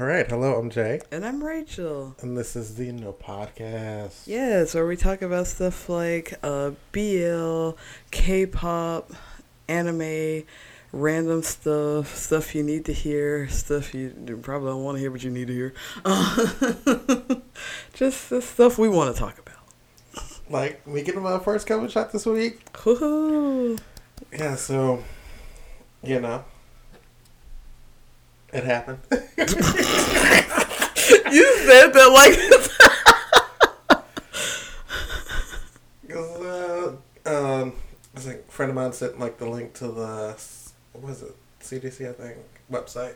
All right. Hello, I'm Jay, And I'm Rachel. and this is the No Podcast. Yeah, so we talk about stuff like uh, BL, K pop, anime, random stuff, stuff you need to hear, stuff you probably don't want to hear, but you need to hear. Uh, just the stuff we want to talk about. Like, we get my first COVID shot this week. Woohoo! Yeah, so, you know, it happened. You said that like uh, um, I think a friend of mine sent like the link to the what was it CDC I think website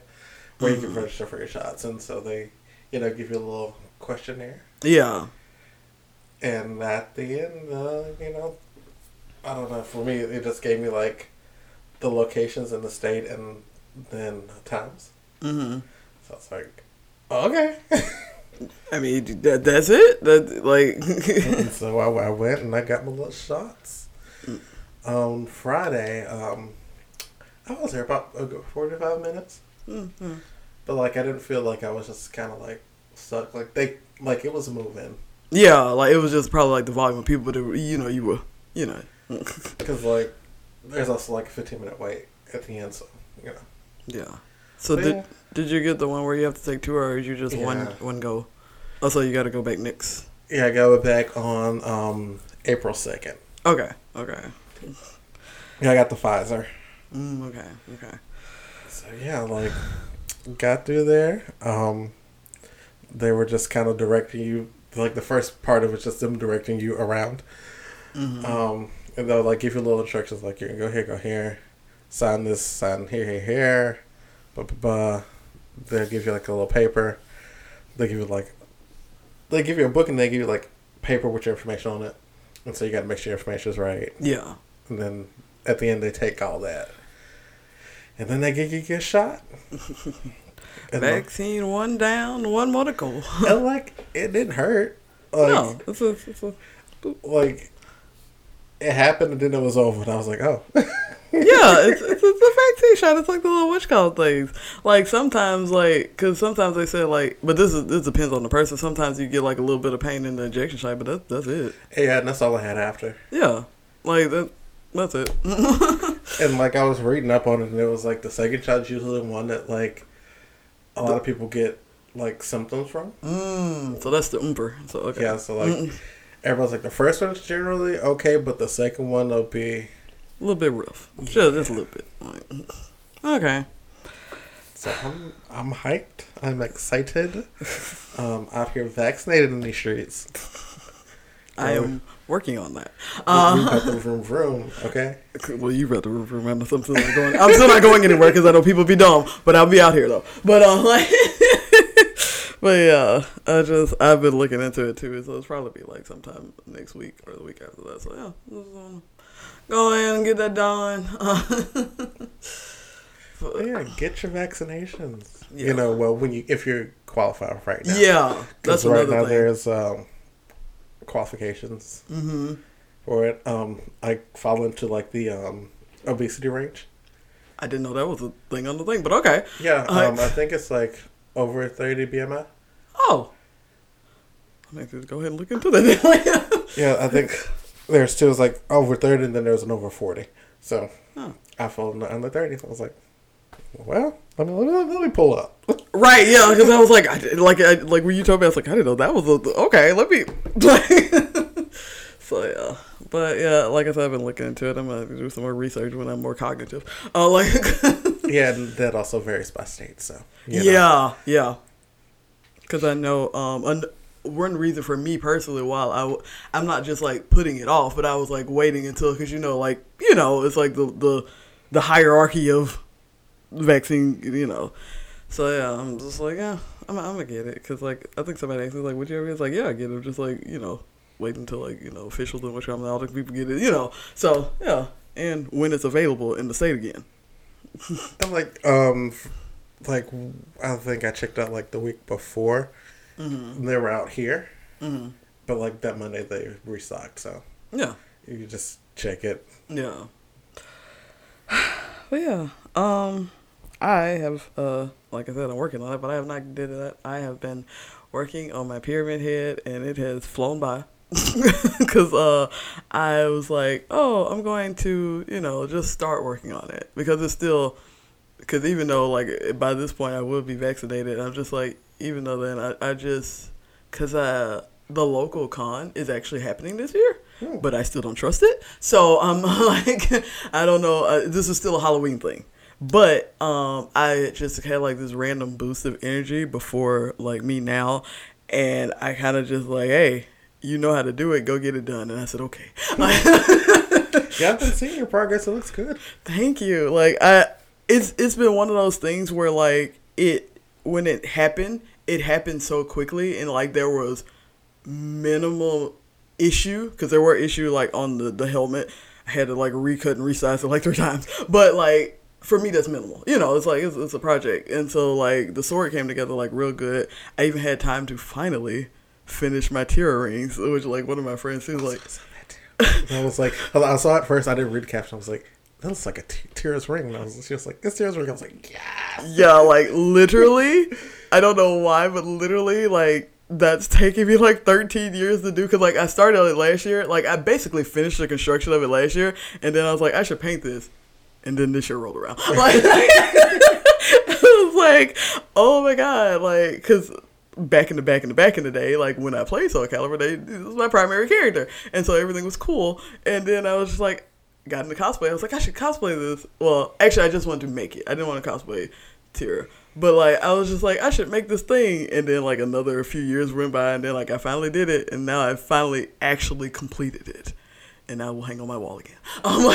where you can register for your shots, and so they, you know, give you a little questionnaire, Yeah. and at the end, uh, you know, I don't know. For me, it just gave me like the locations in the state and then times. Mm-hmm. So it's like, okay. I mean, that, that's it. That like. so I, I went and I got my little shots. On Friday, um, I was there about good 45 minutes. Mhm. But like I didn't feel like I was just kind of like stuck. Like they, like it was moving. Yeah, like it was just probably like the volume of people that you know you were you know. Because like there's also like a 15 minute wait at the end. So, you know. Yeah. So did did you get the one where you have to take two or you just one Yeah. one go? Oh, so you got to go back next. Yeah, I got it back on um, April 2nd. Okay. Okay. Yeah, I got the Pfizer. Mm, okay. Okay. So yeah, like got through there. Um, they were just kind of directing you. Like the first part of it, just them directing you around. Mhm. Um, and they'll like give you little instructions, like you can go here, go here, sign this, sign here, here, here. Blah blah blah. They'll give you like a little paper. They give you like, they give you a book and they give you like paper with your information on it, and so you got to make sure your information is right. Yeah. And then at the end, they take all that. And then they give you your shot. and, like, Vaccine one down, one more to go. and, like, it didn't hurt. Like, no, it's a, it's a, like, it happened and then it was over. And I was like, oh. yeah, it's, it's, it's a vaccine shot. It's like the little witch call things. Like sometimes, like, because sometimes they say like, but this is this depends on the person. Sometimes you get like a little bit of pain in the injection site, but that, that's it. yeah, and that's all I had after. Yeah, like that. That's it. And, like, I was reading up on it and it was like the second shot's usually the one that, like, a lot of people get, like, symptoms from. mm, so that's the umber. So okay. Yeah, so, like, everyone's like, the first one's generally okay, but the second one will be. A little bit rough. Just, just a little bit. Like, okay. So I'm I'm hyped. I'm excited. Um, out here vaccinated in these streets. I Oh. am working on that. Uh, got the vroom vroom. Okay. well, you rather remember something like going. I'm still not going anywhere because I know people be dumb, but I'll be out here though. But uh, like, but yeah, I just I've been looking into it too, so it's probably be like sometime next week or the week after that. So yeah, um, go in and get that done. But yeah, get your vaccinations. Yeah. You know, well, when you if you're qualified right now. yeah, that's right another now thing. there's um, qualifications hmm for it. Um, I fall into like the um, obesity range. I didn't know that was a thing on the thing, but okay. Yeah. Uh, Um, I think it's like over 30 BMI. Oh, I need to go ahead and look into that. Yeah, I think there's two. It's like over 30, and then there's an over 40. So Oh. I the under 30. So I was like, well, let me, let me, let me pull up. Right, yeah, because I was like, I, like, I, like when you told me, I was like, I didn't know that was a, okay. Let me, so yeah, but yeah, like I said, I've been looking into it. I'm gonna do some more research when I'm more cognitive. Uh, like, yeah, and that also varies by state. So you know. yeah, yeah, because I know, um, an, one reason for me personally, while I'm not just like putting it off, but I was like waiting until, because you know, like, you know, it's like the the the hierarchy of vaccine, you know. So yeah, I'm just like, yeah, I'm, I'm gonna get it because like I think somebody asked me like, would you ever? Like, yeah, I get it. I'm Just like you know, wait until like you know officials and what all the people get it, you know. So yeah, and when it's available in the state again. I'm like, um, like I think I checked out like the week before. Mm-hmm. They were out here, Mm-hmm. but like that Monday they restocked. So Yeah, you just check it. yeah. But yeah, um, I have, uh, like I said, I'm working on it, but I have not did that. I have been working on my pyramid head, and it has flown by. Because uh, I was like, oh, I'm going to, you know, just start working on it because it's still, because even though like by this point I will be vaccinated, I'm just like, even though then I, I just, because uh, the local con is actually happening this year Hmm. but I still don't trust it. So I'm like, I don't know. Uh, this is still a Halloween thing, but um, I just had like this random boost of energy before like me now, and I kind of just like, hey, you know how to do it, go get it done. And I said, okay. Yeah, I've been seeing your progress. It looks good. Thank you. Like I, it's it's been one of those things where like it when it happened, it happened so quickly, and like there was minimal issue because there were issue like on the the helmet. I had to like recut and resize it like three times, but like for me that's minimal. You know, it's like it's, it's a project, and so like the sword came together like real good. I even had time to finally finish my Tira rings, which like one of my friends he was like. I was like, I saw it first. I didn't read the caption. I was like, that looks like a tears ring. And I was just like, it's Tira's ring. I was like, yes. Yeah, like literally, I don't know why, but literally, like that's taking me like 13 years to do because like I started it last year. Like I basically finished the construction of it last year, and then I was like, I should paint this, and then this year rolled around. Like, I was like, oh my god, like because back in the back in the back in the day, like when I played Soul Calibur, they this was my primary character, and so everything was cool. And then I was just like, got into cosplay. I was like, I should cosplay this. Well, actually, I just wanted to make it. I didn't want to cosplay Tira. But like I was just like I should make this thing, and then like another few years went by, and then like I finally did it, and now I finally actually completed it, and now will hang on my wall again. Um,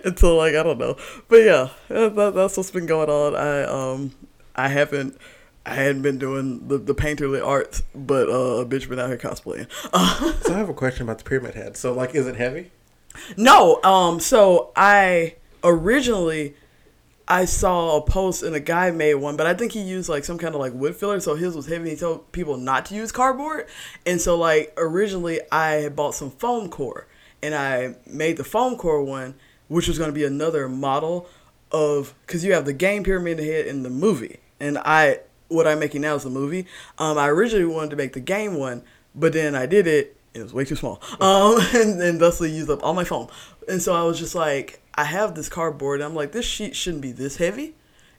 until like I don't know, but yeah, that, that, that's what's been going on. I um I haven't I hadn't been doing the the painterly arts, but uh, a bitch been out here cosplaying. Uh, So I have a question about the pyramid head. So like, is it heavy? No, um, so I originally I saw a post and a guy made one, but I think he used like some kind of like wood filler, so his was heavy. He told people not to use cardboard, and so like originally I had bought some foam core, and I made the foam core one, which was going to be another model of because you have the game pyramid head in the movie, and I what I'm making now is the movie. Um, I originally wanted to make the game one, but then I did it it was way too small. Um, and, and thusly used up all my foam. And so I was just like, I have this cardboard. I'm like, this sheet shouldn't be this heavy.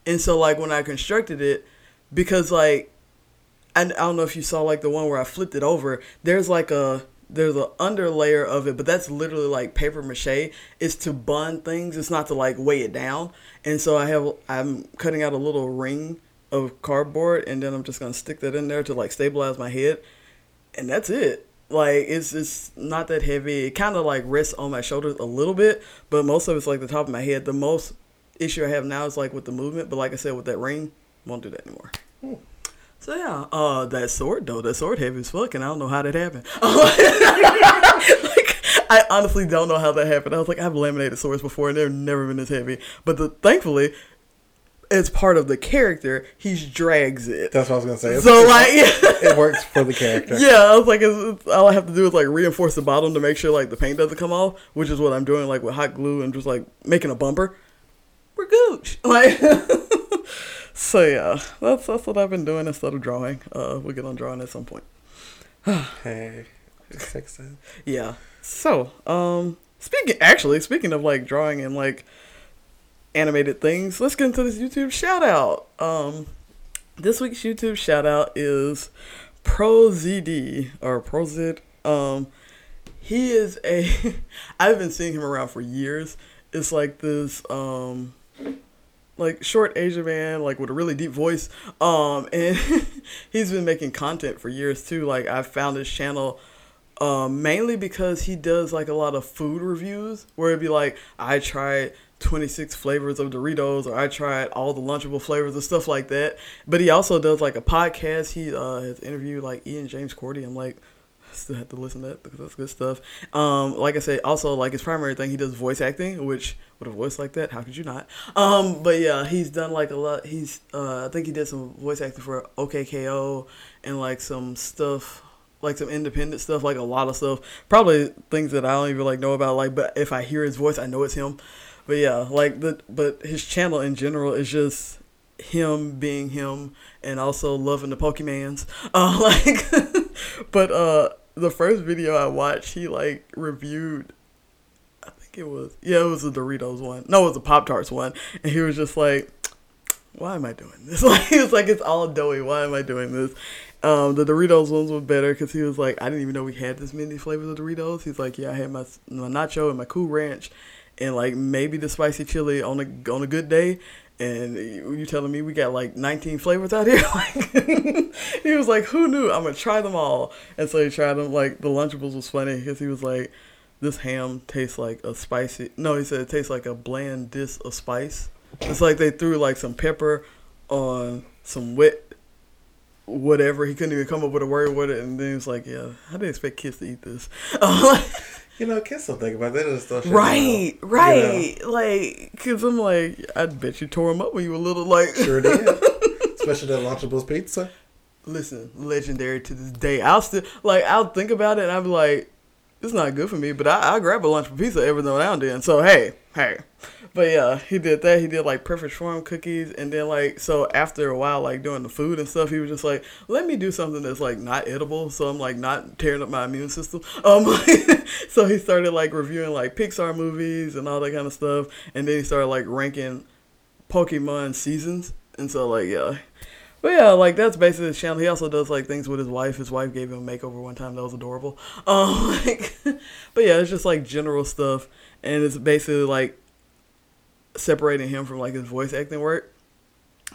And so like when I constructed it, because like, and I don't know if you saw like the one where I flipped it over. There's like a there's a under layer of it, but that's literally like paper mache. It's to bond things. It's not to like weigh it down. And so I have I'm cutting out a little ring of cardboard, and then I'm just gonna stick that in there to like stabilize my head, and that's it like it's it's not that heavy. It kind of like rests on my shoulders a little bit, but most of it's like the top of my head. The most issue I have now is like with the movement, but like I said, with that ring, won't do that anymore. Hmm. So yeah, uh, that sword though, that sword heavy as fuck, and I don't know how that happened. like, I honestly don't know how that happened. I was like, I've laminated swords before, and they've never been this heavy. But the, thankfully, as part of the character, he drags it. That's what I was gonna say. So like, it works for the character. yeah, I was like, it's, it's, all I have to do is like reinforce the bottom to make sure like the paint doesn't come off, which is what I'm doing like with hot glue and just like making a bumper. We're gooch. Like, so yeah, that's that's what I've been doing instead of drawing. Uh, we'll get on drawing at some point. Hey, it. Yeah. So, um, speaking actually speaking of like drawing and like animated things, let's get into this YouTube shout out. Um, this week's YouTube shout out is ProZD or ProZid. Um, he is a. I've been seeing him around for years. It's like this um, like short Asian man, like with a really deep voice. Um, and he's been making content for years too. Like I found his channel. Um, mainly because he does like a lot of food reviews where it'd be like, I tried 26 flavors of Doritos or I tried all the Lunchable flavors and stuff like that. But he also does like a podcast. He uh, has interviewed like Ian James Cordy. I'm like, I still have to listen to that because that's good stuff. Um, like I said, also like his primary thing, he does voice acting, which with a voice like that, how could you not? Um, but yeah, he's done like a lot. He's uh, I think he did some voice acting for OKKO and like some stuff like some independent stuff, like a lot of stuff. Probably things that I don't even like know about. Like, but if I hear his voice, I know it's him. But yeah, like the but his channel in general is just him being him and also loving the Pokemans. Uh, like, but uh, the first video I watched, he like reviewed. I think it was yeah, it was a Doritos one. No, it was a Pop Tarts one, and he was just like, "Why am I doing this?" Like he was like, "It's all doughy. Why am I doing this?" Um, the Doritos ones were better because he was like, "I didn't even know we had this many flavors of Doritos." He's like, "Yeah, I had my my nacho and my Cool Ranch." And like maybe the spicy chili on a on a good day, and you telling me we got like 19 flavors out here? He was like who knew? I'm gonna try them all. And so he tried them. Like the lunchables was funny because he was like this ham tastes like a spicy no he said it tastes like a bland dish of spice. It's like they threw like some pepper on some wet whatever. He couldn't even come up with a word with it and then he was like yeah i didn't expect kids to eat this You know, kids don't think about that. They just throw shit right out, right You know? like because i'm like i bet you tore them up when you were little like Sure did. Especially that Lunchables pizza. listen, legendary to this day. I'll still like I'll think about it and I'll be like, it's not good for me, but I I grab a lunch for pizza every now and then. So hey, hey. But yeah, he did that. He did like perfect form cookies, and then like so after a while, like doing the food and stuff, he was just like, let me do something that's like not edible, so I'm like not tearing up my immune system. Um, so he started like reviewing like Pixar movies and all that kind of stuff, and then he started like ranking Pokemon seasons, and so like yeah, but yeah, like that's basically his channel. He also does like things with his wife. His wife gave him a makeover one time that was adorable. Um, like, but yeah, it's just like general stuff, and it's basically like separating him from like his voice acting work.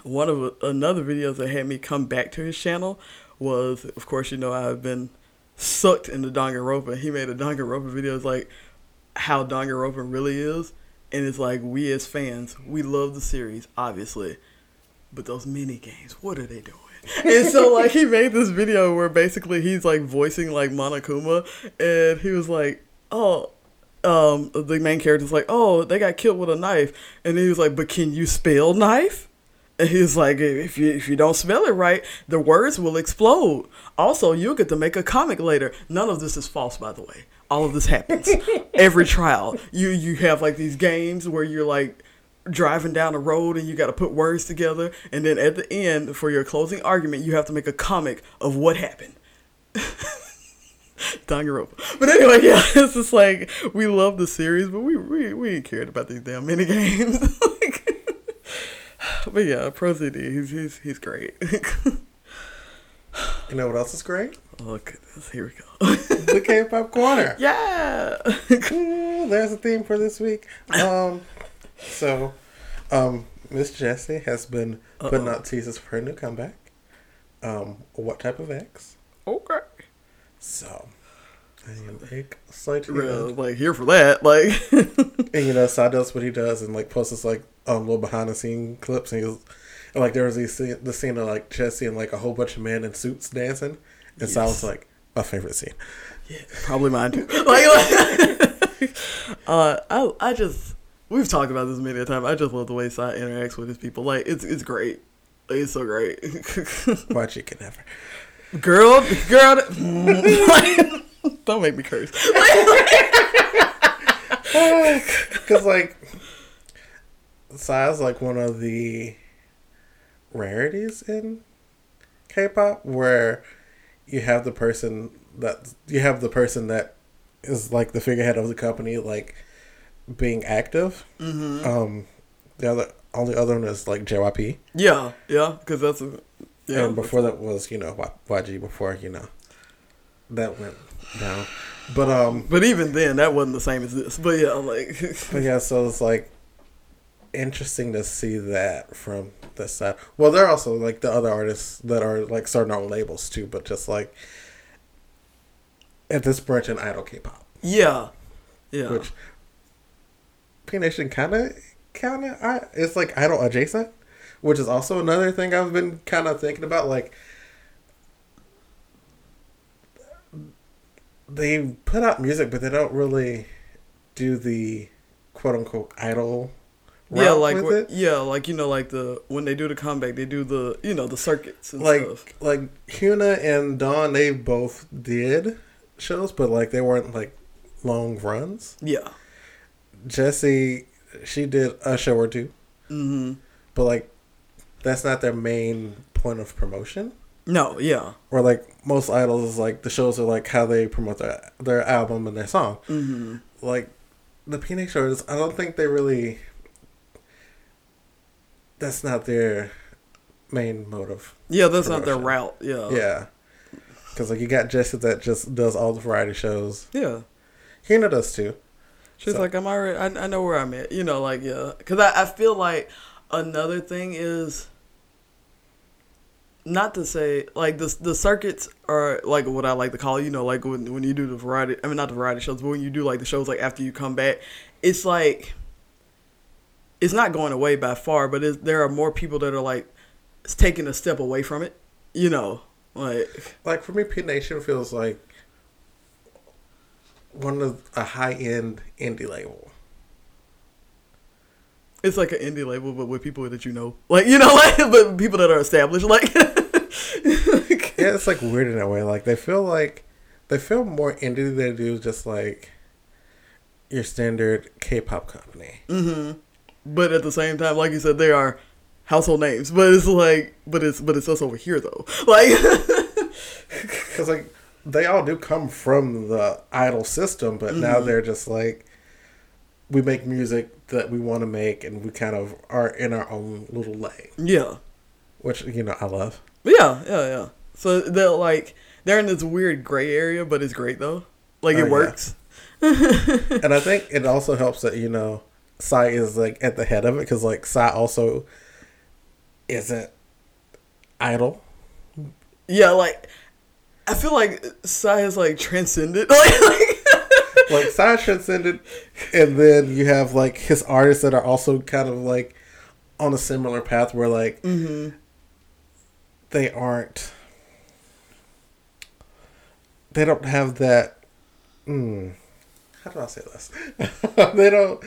One of another videos that had me come back to his channel was, of course, you know I've been sucked into Danganronpa. He made a Danganronpa video. It's like how Danganronpa really is, and it's like we as fans, we love the series, obviously, but those mini games, what are they doing? and so like he made this video where basically he's like voicing like Monokuma, and he was like, oh. Um, the main character's like, oh, they got killed with a knife, and he was like, but can you spell knife? And he's like, if you if you don't spell it right, the words will explode. Also, you'll get to make a comic later. None of this is false, by the way. All of this happens every trial. You you have like these games where you're like driving down a road and you got to put words together, and then at the end for your closing argument, you have to make a comic of what happened. Danganronpa. But anyway, yeah, it's just like we love the series, but we we, we ain't cared about these damn mini games. like, but yeah, ProZD, he's he's he's great. You know what else is great? oh goodness, here we go. The K-pop corner. yeah. Ooh, There's a theme for this week. Um, so, um, Miss Jessi has been putting Uh-oh. out teasers for her new comeback. Um, what type of X? okay. So, I am excited. Real, like here for that. Like And you know, Psy does what he does and like posts like um little behind the scene clips and he was and like there was these scene, the scene of like Jessi and like a whole bunch of men in suits dancing and Psy was like my favorite scene. Yeah, probably mine too. Like, like uh, I, I just we've talked about this many a time. I just love the way Psy interacts with his people. Like, it's it's great. Like, it's so great. Watch it can never. Girl, girl, don't make me curse. Because like Psy's like one of the rarities in K-pop where you have the person that you have the person that is like the figurehead of the company like being active. Mm-hmm. Um, the other only other one is like JYP, Yeah, yeah, because that's a yeah. and before that was you know YG. Before you know that went down, but um, But even then, that wasn't the same as this. But yeah, like But yeah, so it's like interesting to see that from this side. Well, there are also like the other artists that are like starting own labels too, but just like at this branch in idol K-pop, yeah, yeah, which P Nation kind of kind of it's like idol adjacent, which is also another thing I've been kind of thinking about. Like they put out music, but they don't really do the quote unquote idol. yeah, like with it. yeah, like you know, like the when they do the comeback, they do the you know the circuits and like stuff. like HyunA and Dawn, they both did shows, but like they weren't like long runs. Yeah, Jessi she did a show or 2 Mm-hmm. but like that's not their main point of promotion. No, yeah. Or like most idols is like the shows are like how they promote their their album and their song. Mm-hmm. Like the PNA shows, I don't think they really. That's not their main motive. Yeah, that's not their route. Yeah. Yeah, because like you got Jessi that just does all the variety shows. Yeah. HyunA does too. She's So- like, I'm already, I, I know where I'm at. You know, like, yeah. Because I, I feel like another thing is not to say, like, the, the circuits are, like, what I like to call, you know, like, when, when you do the variety, I mean, not the variety shows, but when you do, like, the shows, like, after you come back, it's like, it's not going away by far, but it's, there are more people that are, like, taking a step away from it, you know, like, Like for me, P Nation feels like one of a high end indie label. It's like an indie label, but with people that you know, like you know, like but people that are established, like. Yeah, it's like weird in a way. Like they feel like they feel more indie than they do just like your standard K-pop company. hmm But at the same time, like you said, they are household names. But it's like, but it's but it's us over here though. Like, Because like they all do come from the idol system, but now Mhm. they're just like we make music that we want to make, and we kind of are in our own little lane, yeah, which you know I love. Yeah, yeah, yeah. So they're like they're in this weird gray area, but it's great though. Like Oh, it yeah. works. and I think it also helps that you know Psy is like at the head of it because like Psy also isn't idle. Yeah, like I feel like Psy has like transcended. Like, like like Psy transcended, and then you have like his artists that are also kind of like on a similar path where like mm-hmm. they aren't they don't have that mm, how do I say this? they don't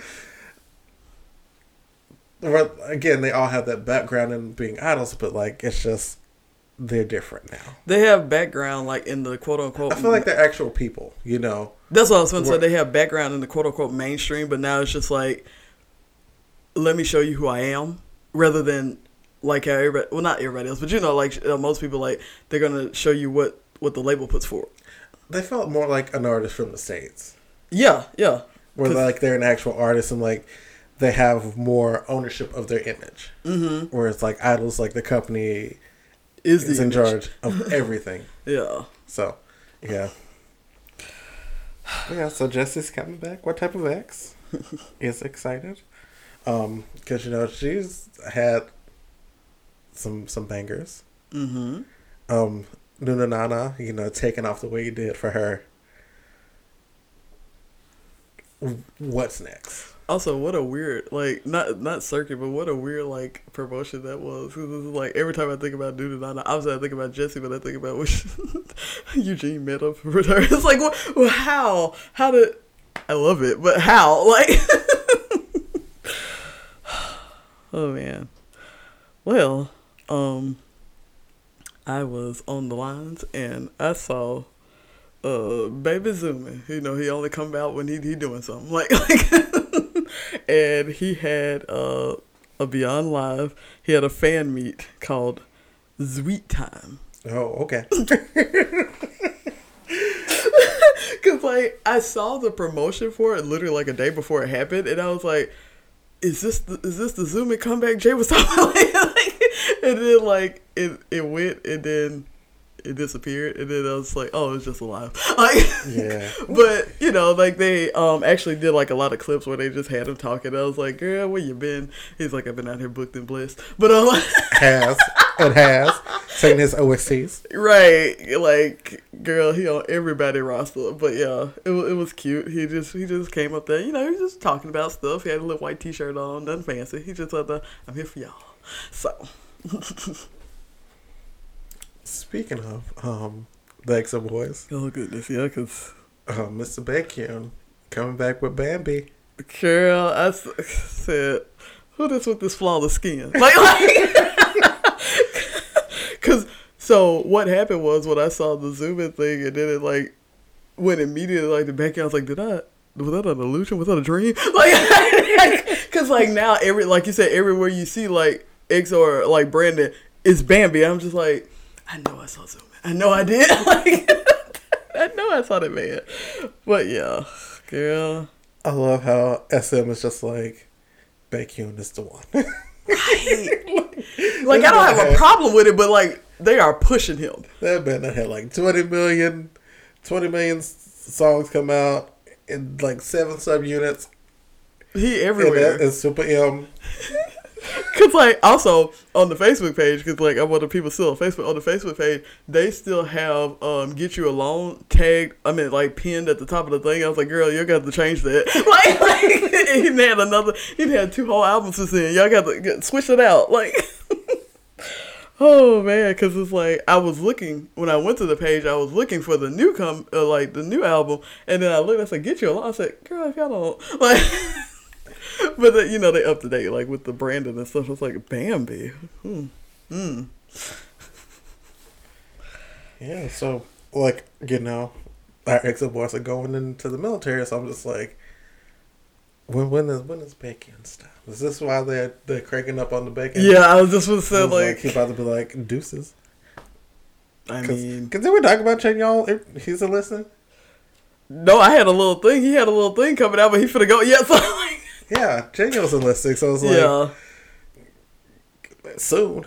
again they all have that background in being idols, but like it's just they're different now. they have background like in the quote unquote. I feel like they're actual people, you know. That's what I was going to say. They have background in the quote unquote mainstream, but now it's just like, let me show you who I am, rather than like how everybody, well, not everybody else, but you know, like uh, most people, like they're gonna show you what what the label puts forward. They felt more like an artist from the States. Yeah, yeah, Where like they're an actual artist and like they have more ownership of their image. mm-hmm. Whereas like idols like the company Is is the in image. charge of everything. Yeah, So, yeah. Yeah, so Jessi's coming back. What type of ex is excited? Um, because you know she's had some some bangers. mm-hmm. Um, Nunu Nana, you know, taking off the way you did for her. What's next? Also, what a weird like not not circuit, but what a weird like promotion that was. like every time I think about Nunu Nana, obviously I think about Jessi, but I think about which Eugene met up for her. It's like, what, well, how? How did? I love it, but how? Like, oh man. Well, um, I was on the lines and I saw uh baby Xiumin you know he only come out when he he doing something like like and he had uh a beyond live he had a fan meet called sweet time Oh, okay. Cause like I saw the promotion for it literally like a day before it happened, and I was like, "Is this the, is this the Xiumin comeback Jay was talking about?" and then like it it went and then it disappeared, and then I was like, "Oh, it's just a live." Like, Yeah. but you know, like they um actually did like a lot of clips where they just had him talking. I was like, "Girl, where you been?" He's like, "I've been out here booked and blessed," but um. Has and has taken his OSTs. Right, like girl, he on everybody roster, but yeah, it it was cute. He just he just came up there, you know, he was just talking about stuff. He had a little white t shirt on, nothing fancy. He just thought, "I'm here for y'all." So Speaking of um, the EXO boys, oh goodness, yeah, cause uh, Mr. Baekhyun coming back with Bambi. girl, I s- said, "Who this with this flawless skin?" Like, like, cause so what happened was when I saw the Xiumin thing, and then it like went immediately like the back. I was like, "Did I?" Was that an illusion? Was that a dream? Like, Cause like now every like you said everywhere you see like X or like Brandon is Bambi. I'm just like I know I saw Xiumin. I know I did. like I know I saw that man. But yeah, girl. I love how SM is just like Baekhyun is the one. Right. like I don't have a problem with it, but like they are pushing him. that man that had like 20 million, 20 million songs come out in like seven subunits. He And everywhere. that is Super M. Cause like also on the Facebook page, cause like of the people still on Facebook. On the Facebook page, they still have um "Get You Alone" tagged. I mean, like pinned at the top of the thing. I was like, girl, you got to change that. Like, like he had another. He had two whole albums to send. Y'all got to get, switch it out. Like, oh man, cause it's like I was looking when I went to the page. I was looking for the new come uh, like the new album, and then I looked. I said, "Get You Alone." I said, girl, if y'all don't like. but the, you know they up to date like with the branding and stuff. It's like Bambi. Hmm. Hmm. Yeah, so like, you know, our ex boys are going into the military, so I'm just like, when when is when is Baekhyun stop? Is this why they're they're cranking up on the bacon? Yeah, I was just gonna say like, like. he about to be like deuces. I Cause, mean, cause then we talk about Chanyeol. He's a listener. no, I had a little thing. He had a little thing coming out, but he finna go. Yeah, so Yeah, Chanyeol's enlisting, so it's like yeah, soon.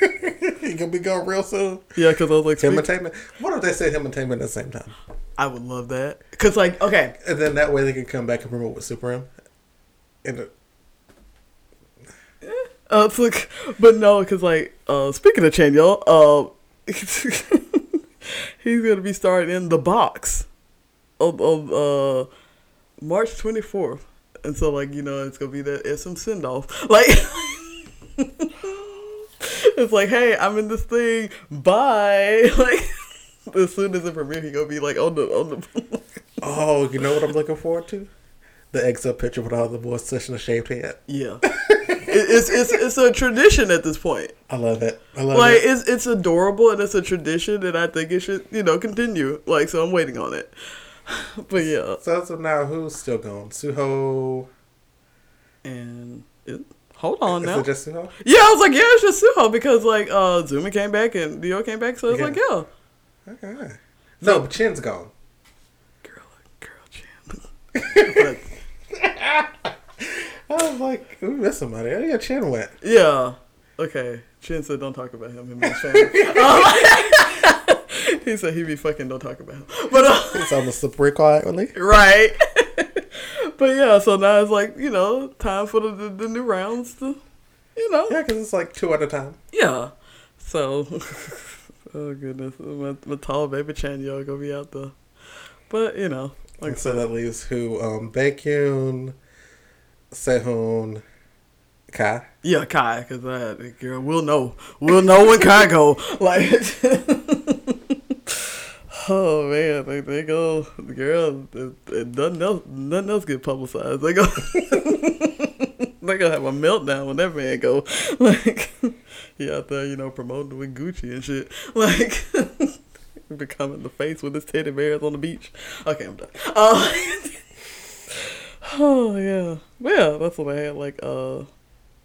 he gonna be going real soon. yeah, because I was like, Him and Taemin. What if they say him and Taemin at the same time? I would love that. Cause like, okay, And then that way they can come back and promote with Super M. And it- uh, it's like, but no, cause like, uh, speaking of Chanyeol, uh, he's gonna be starting in the box of of uh March twenty fourth, and so like you know it's gonna be that SM send off, like. It's like, hey, I'm in this thing. Bye. Like, as soon as it premiere, he gonna be like on the on the. oh, you know what I'm looking forward to? The exo picture with all the boys touching a shaved head. yeah, it, it's it's it's a tradition at this point. I love it. I love Like it. Like it's it's adorable and it's a tradition, and I think it should you know continue. Like, so I'm waiting on it. But yeah, So as of now, who's still going? Suho. and it, hold on Is now. it just Suho? yeah, I was like, yeah, it's just Suho because like uh Xiumin came back and Dio came back, so it's Yeah. like, yeah, Okay. No, but Chen's gone. girl, girl, but, I was like, we missed somebody. Oh yeah, Chen went. Yeah. Okay. Chin said don't talk about him. Him and his family. he said he be fucking don't talk about him. But uh, It's on the slippery quietly. right. but yeah, so now it's like you know time for the the, the new rounds to, you know. Yeah, because it's like two at a time. Yeah. So. oh goodness, my, my tall baby Chanyeol gonna be out there. But you know, like I so said, that leaves who? Um, Baekhyun, Sehun, Kai. yeah, Kai, because that girl, we'll know, we'll know when Kai go. Like. Oh man, they, they go, girl. It, nothing else, nothing else get publicized. They go, they gonna have a meltdown when that man go. Like he out there, you know, promoting with Gucci and shit. Like becoming the face with his teddy bears on the beach. Okay, I'm done. Uh, oh yeah, well, yeah. That's what I had. Like uh,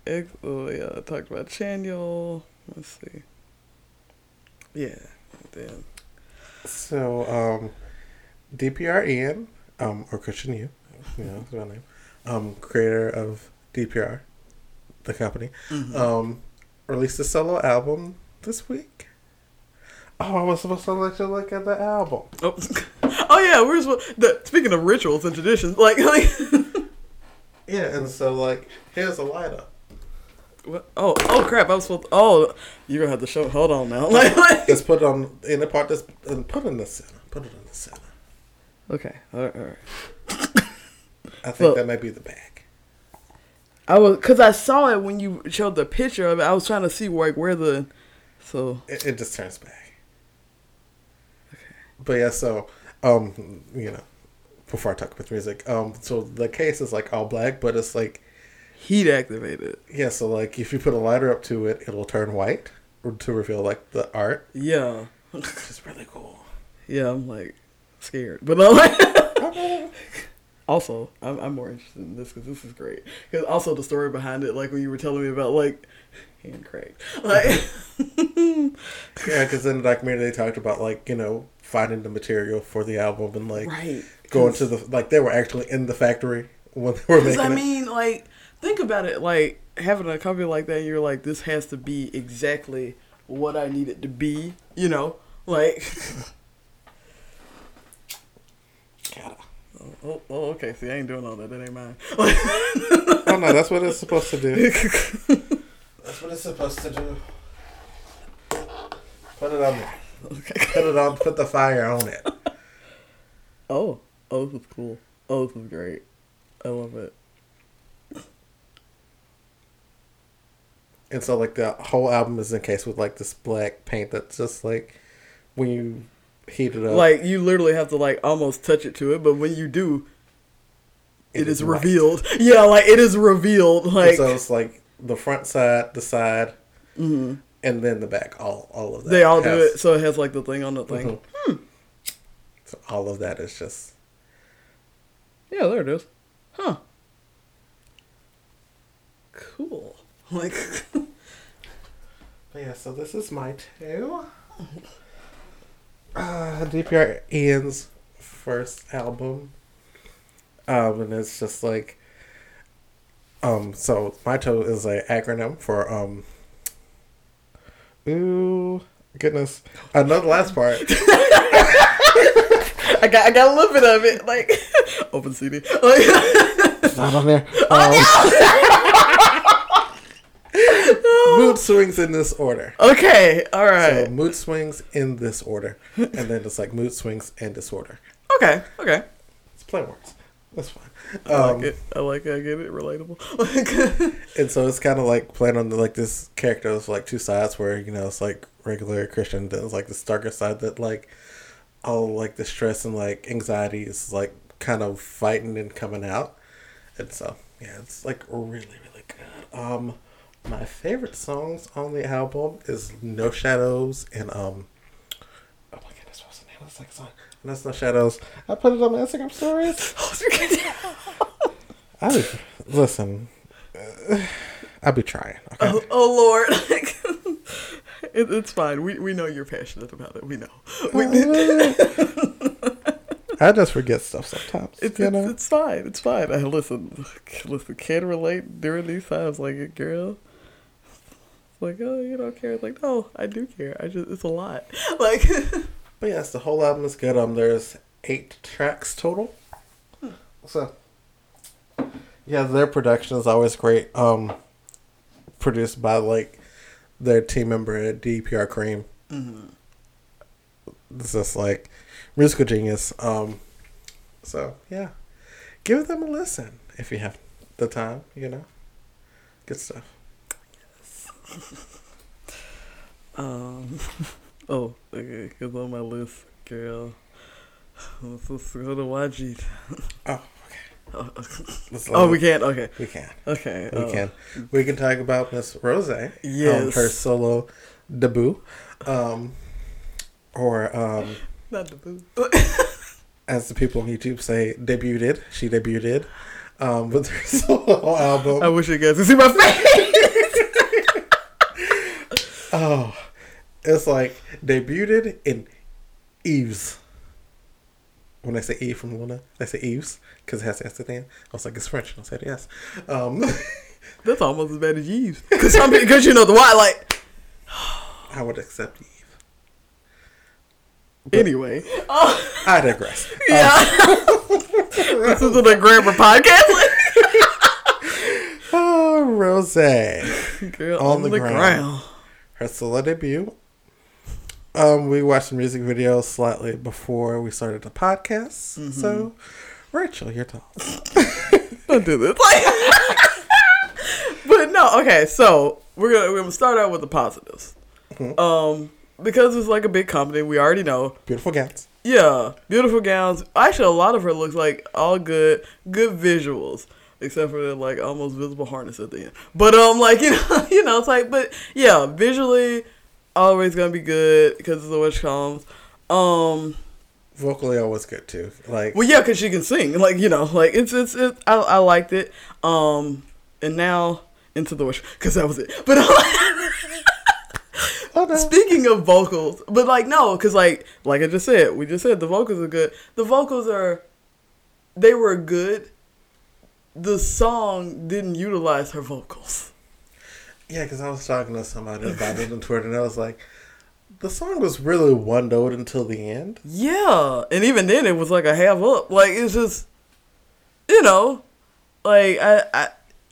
ex- oh yeah, I talked about Chanyeol. Let's see. Yeah, then. So, um, DPR IAN, um, or Christian Yu, you know, that's my name, um, creator of DPR, the company, Mhm. um, released a solo album this week. Oh, I was supposed to let you look at the album. Oh, oh yeah, we're supposed, the, speaking of rituals and traditions, like, like Yeah, and so, like, here's a lighter. What? oh oh crap, I was supposed. To, oh, you're gonna have to show. Hold on now. Like, like- Let's put it on in the part. That's and put it in the center. Put it in the center. okay, all right, all right. I think Look. that might be the back. I was because I saw it when you showed the picture of it. I was trying to see like where the so It, it just turns back. Okay. But yeah, so um, you know, before I talk about music, um, so the case is like all black, but it's like heat activated. yeah, so like if you put a lighter up to it, it'll turn white to reveal like the art, Yeah, it's really cool. yeah. I'm like scared, but I'm like, Also, I'm, I'm more interested in this because this is great. Because also the story behind it, like when you were telling me about like hand crank, like Yeah, because in the documentary they talked about like you know finding the material for the album and like right going to the like they were actually in the factory when they were Because making I it. mean, like, think about it. Like having a company like that, you're like, this has to be exactly what I need it to be. You know, like. Gotta- oh, oh, oh, okay. See, I ain't doing all that. That ain't mine. Oh no, that's what it's supposed to do. That's what it's supposed to do. Put it on there. okay. Put it on. Put the fire on it. Oh, oh, this is cool. Oh, this is great. I love it. And so like the whole album is encased with like this black paint that's just like when you heat it up. Like you literally have to like almost touch it to it, but when you do, It it is is revealed. Yeah, like it is revealed. And Like so it's like the front side, the side, mhm. and then the back. All all of that. they all do it, so it has like the thing on the thing. Mhm. So all of that is just Yeah, there it is. Huh. Cool. Like, But yeah, so this is MITO. Uh, DPR Ian's first album. Um, and it's just like, um, so MITO is an acronym for um. Ooh, goodness! Another last part. I got, I got a little bit of it. Like, open CD. Like, not on there. Um, mood swings in this order. okay, all right. So mood swings in this order, and then it's like mood swings and disorder. Okay, okay. It's play words. That's fine. I Um, like it. I like it. I get it. Relatable. And so it's kind of like playing on the, like this character of like two sides where you know it's like regular Christian, then it's like this darker side that like all like the stress and like anxiety is like kind of fighting and coming out. And so yeah, it's like really really good. Um, my favorite songs on the album is No Shadows and um. Oh my goodness, what's the name of the second song? And that's No Shadows. I put it on my Instagram stories. I be, listen. uh, I be trying. Okay. oh, oh Lord. It, it's fine. We we know you're passionate about it. We know. We, I just forget stuff sometimes. It's, you know. it's fine. It's fine. I listen. Listen. Can relate during these times. Like, a girl. Like, oh, you don't care. It's like, no, I do care. I just, it's a lot. Like, But yes, the whole album is good. Um, there's eight tracks total. So, yeah, their production is always great. Um, produced by like their team member at DPR Cream. It's just like musical genius. Um, so yeah, give them a listen if you have the time. You know, good stuff. um, oh, okay, because on my list, girl, let's, let's go to YG. Oh, Oh, Let's oh, we can't. Okay, we can. okay. We uh, can. We can talk about Miss Rose. Um, Yes. her solo debut. Um, or um, Not debut. as the people on YouTube say, debuted. She debuted um, with her solo album. I wish you guys could see my face. Oh, it's like debuted in Eves. When I say Eve from LOONA, I say Eves because it has S at the end. I was like, it's French. And I said yes. Um, That's almost as bad as Eves Because you know the why. Like I would accept Eve. But anyway. I digress. Yeah. this isn't a grammar podcast. Oh, Rose. Girl, On on, the the, ground. ground. Her solo debut. Um, we watched the music video slightly before we started the podcast. Mm-hmm. So, Rachel, your thoughts? Don't do this. but no, okay. So we're gonna we're gonna start out with the positives. Mhm. Um, because it's like a big company, we already know. Beautiful gowns. Yeah, beautiful gowns. Actually, a lot of her looks like all good, good visuals, except for the like almost visible harness at the end. But um, like you know, you know, it's like, but yeah, visually, always gonna be good because it's a witch comes. Um, vocally always good too. Like, Well, yeah, because she can sing. Like you know, like it's it's it. I I liked it. Um, and now into the wish because that was it. But oh no. speaking of vocals, but like no, because like like I just said, we just said the vocals are good. The vocals are, they were good. The song didn't utilize her vocals. Yeah, because I was talking to somebody about it on Twitter, and I was like, the song was really one note until the end. Yeah, and even then it was like a half up. Like it's just, you know, like I I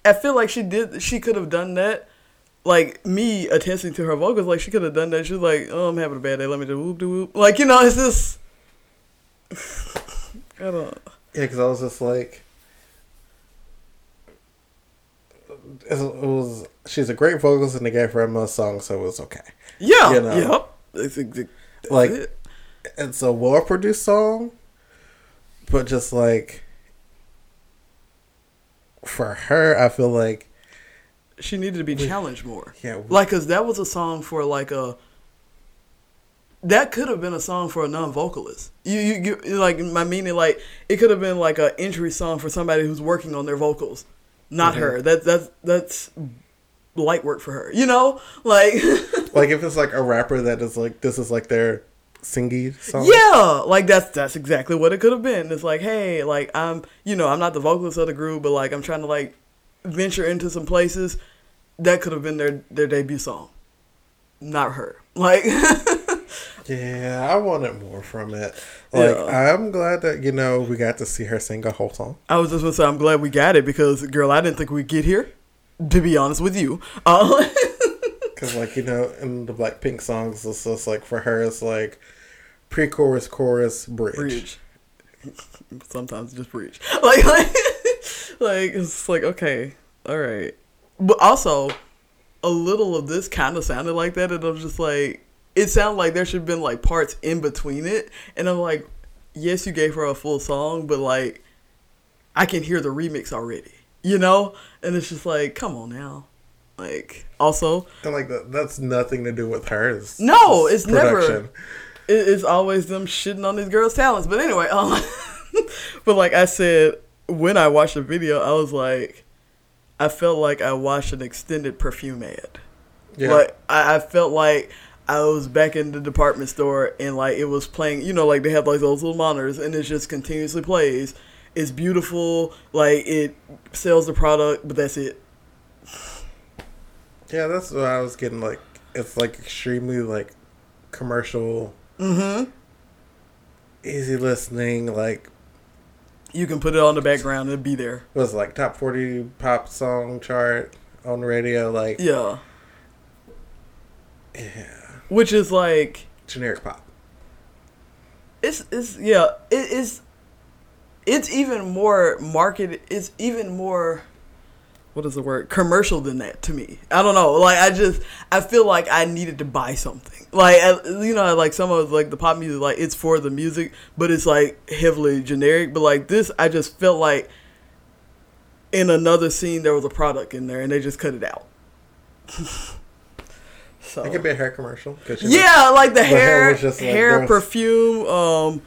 I feel like she did. She could have done that. Like me attesting to her vocals, like she could have done that. She was like, "Oh, I'm having a bad day. Let me just whoop de whoop." Like you know, it's just. I don't. Yeah, because I was just like, it was. She's a great vocalist, and they gave her most song, so it was okay. Yeah. You know. Yep. That's, ex- that's Like- it. It's a well produced song, but just like for her, I feel like she needed to be challenged more. yeah, Like, cause that was a song for like a. That could have been a song for a non-vocalist. You, you, you like my meaning. Like, it could have been like an entry song for somebody who's working on their vocals, not Mhm. her. That that's that's light work for her. You know, like like if it's like a rapper that is like this is like their singy song. yeah, like that's that's exactly what it could have been. It's like, hey, like I'm, you know, I'm not the vocalist of the group, but like I'm trying to like venture into some places. That could have been their their debut song, not her. Like. Yeah, I wanted more from it. Like Yeah. I'm glad that you know we got to see her sing a whole song. I was just gonna say I'm glad we got it because girl, I didn't think we'd get here. To be honest with you, uh, Because like you know in the Blackpink songs, it's just like for her it's like pre-chorus, chorus, bridge. bridge. Sometimes just bridge. Like, like, like it's like okay, all right. But also, a little of this kind of sounded like that, and I'm just like, it sounded like there should have been like parts in between it, and I'm like, yes, you gave her a full song, but like, I can hear the remix already, you know, and it's just like, come on now, like, also. And like that, that's nothing to do with hers. No, it's never- it, it's always them shitting on these girls' talents. But anyway, um, but like I said, when I watched the video, I was like, I felt like I watched an extended perfume ad. Yeah. Like I, I felt like I was back in the department store and like it was playing. You know, like they have like those little monitors and it just continuously plays. It's beautiful. Like it sells the product, but that's it. yeah, that's what I was getting. Like it's like extremely like commercial, Mm-hmm. easy listening. Like You can put it on the background and be there. It was like top forty pop song chart on the radio. Like Yeah. yeah, Which is like generic pop. it's it's yeah it is it's even more market it's even more what is the word commercial than that to me. I don't know like i just i feel like i needed to buy something. Like you know like some of like the pop music like it's for the music but it's like heavily generic but like this i just felt like in another scene there was a product in there and they just cut it out so It could be a hair commercial. she yeah, like the hair hair, just like hair perfume. Um,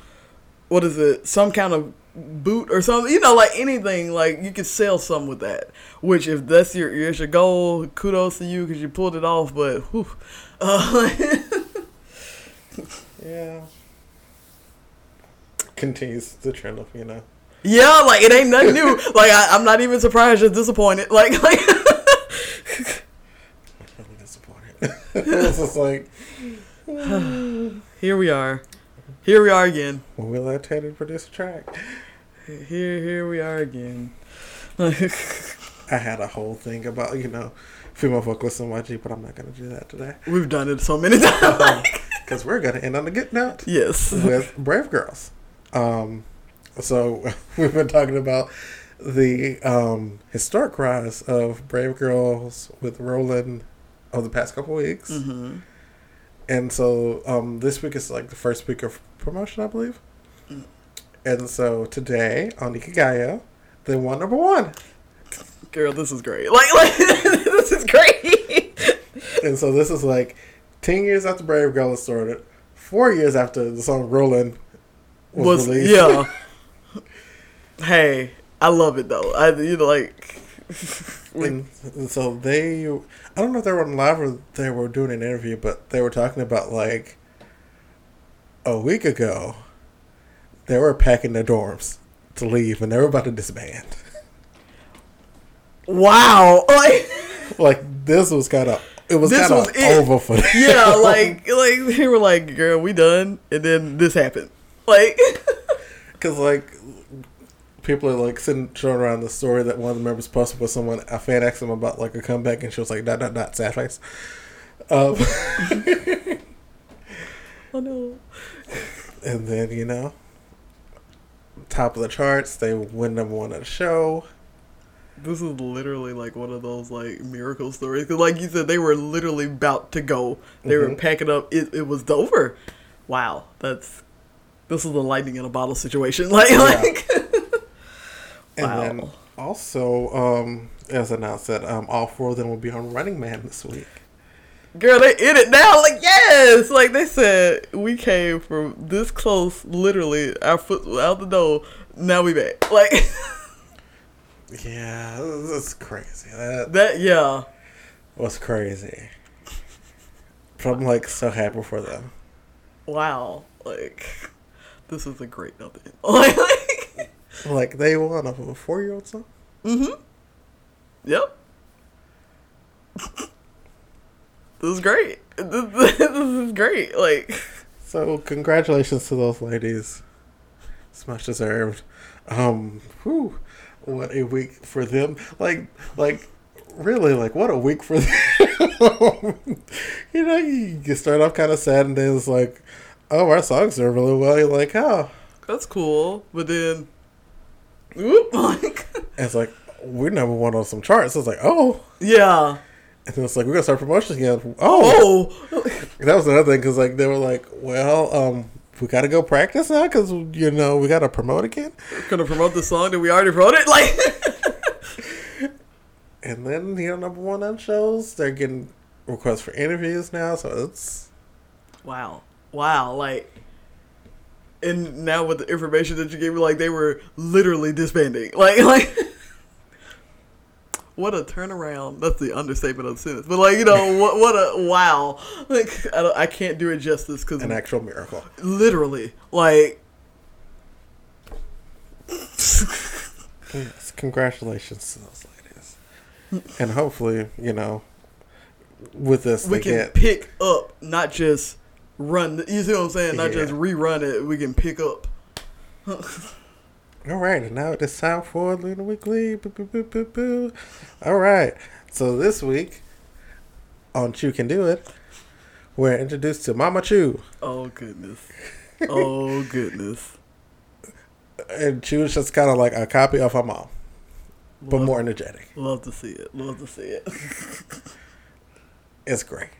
what is it? Some kind of boot or something. You know, like anything. Like you could sell some with that. Which, if that's your is your goal, kudos to you because you pulled it off. But whew, uh, Yeah. Continues the trend of, you know. yeah, like it ain't nothing new. like I, I'm not even surprised. Just disappointed. Like like. really disappointed. it's just like, here we are. Here we are again. when we let Taylor produce a track. Here here we are again. I had a whole thing about, you know, female vocalists in YG, but I'm not going to do that today. We've done it so many times. Because we're going to end on a good note yes. with Brave Girls. Um, so we've been talking about the um, historic rise of Brave Girls with Rollin' over the past couple weeks. hmm And so um, this week is like the first week of promotion, I believe. Mm. And so today on Inkigayo, they won number one. Girl, this is great. Like, like this is great. And so this is like 10 years after Brave Girl was started, four years after the song Rollin' was, was released. yeah. hey, I love it though. I you know like And, and so they, I don't know if they were on live or they were doing an interview, but they were talking about like a week ago, they were packing their dorms to leave and they were about to disband. wow, like like this was kind of it was This kind was of it. over for them. yeah, like like they were like, girl, we done, and then this happened. Like because like people are like sitting showing around the story that one of the members posted with someone a fan asked them about like a comeback and she was like dot dot dot sad face. Um, oh no. and then you know top of the charts they win number one at the show This is literally like one of those like miracle stories. Cause like you said, they were literally about to go. They were Mhm. packing up. It, it was over. Wow, that's this is a lightning in a bottle situation. Like like. and Wow. then also um as announced that um all four of them will be on running man this week Girl, they in it now. Like yes, like they said, we came from this close. Literally, our foot was out the door. Now we back. Like yeah that's crazy that that. Yeah. was crazy but i'm like so happy for them Wow. Like this is a great nothing. Like. Like like they won off of a four-year-old song? Mm-hmm. Yep. this is great. This, this is great. Like, So congratulations to those ladies. It's much deserved. Um, whew, what a week for them. Like, like, really, like, what a week for them. you know, you, you start off kind of sad, and then it's like, oh, our songs are really well. You're like, oh, that's cool. But then, whoop, like, and it's like we're number one on some charts. It's like, oh, yeah. and then it's like we're gonna start promotions again. Oh, Oh, that was another thing because like they were like, well, um. We gotta go practice now because you know we gotta promote again. we gonna promote the song that we already promoted. Like, And then you know, number one on shows, they're getting requests for interviews now, so it's wow, wow. Like, and now with the information that you gave me, like they were literally disbanding. Like, like. What a turnaround! That's the understatement of the sentence. But like you know, what what a wow! Like I, don't, I can't do it justice because an actual miracle. literally, like Yes, congratulations to those ladies, and hopefully, you know, with this we they can get pick up, not just run. You see what I'm saying? Not Yeah. just rerun it. We can pick up. all right. And now it's time for LOONA Weekly. Boo, boo, boo. All right. So this week on Chuu Can Do It, we're introduced to Mama Chuu, Oh goodness! Oh goodness! and Chuu is just kind of like a copy of her mom, but Love- more energetic. Love to see it. Love to see it. It's great.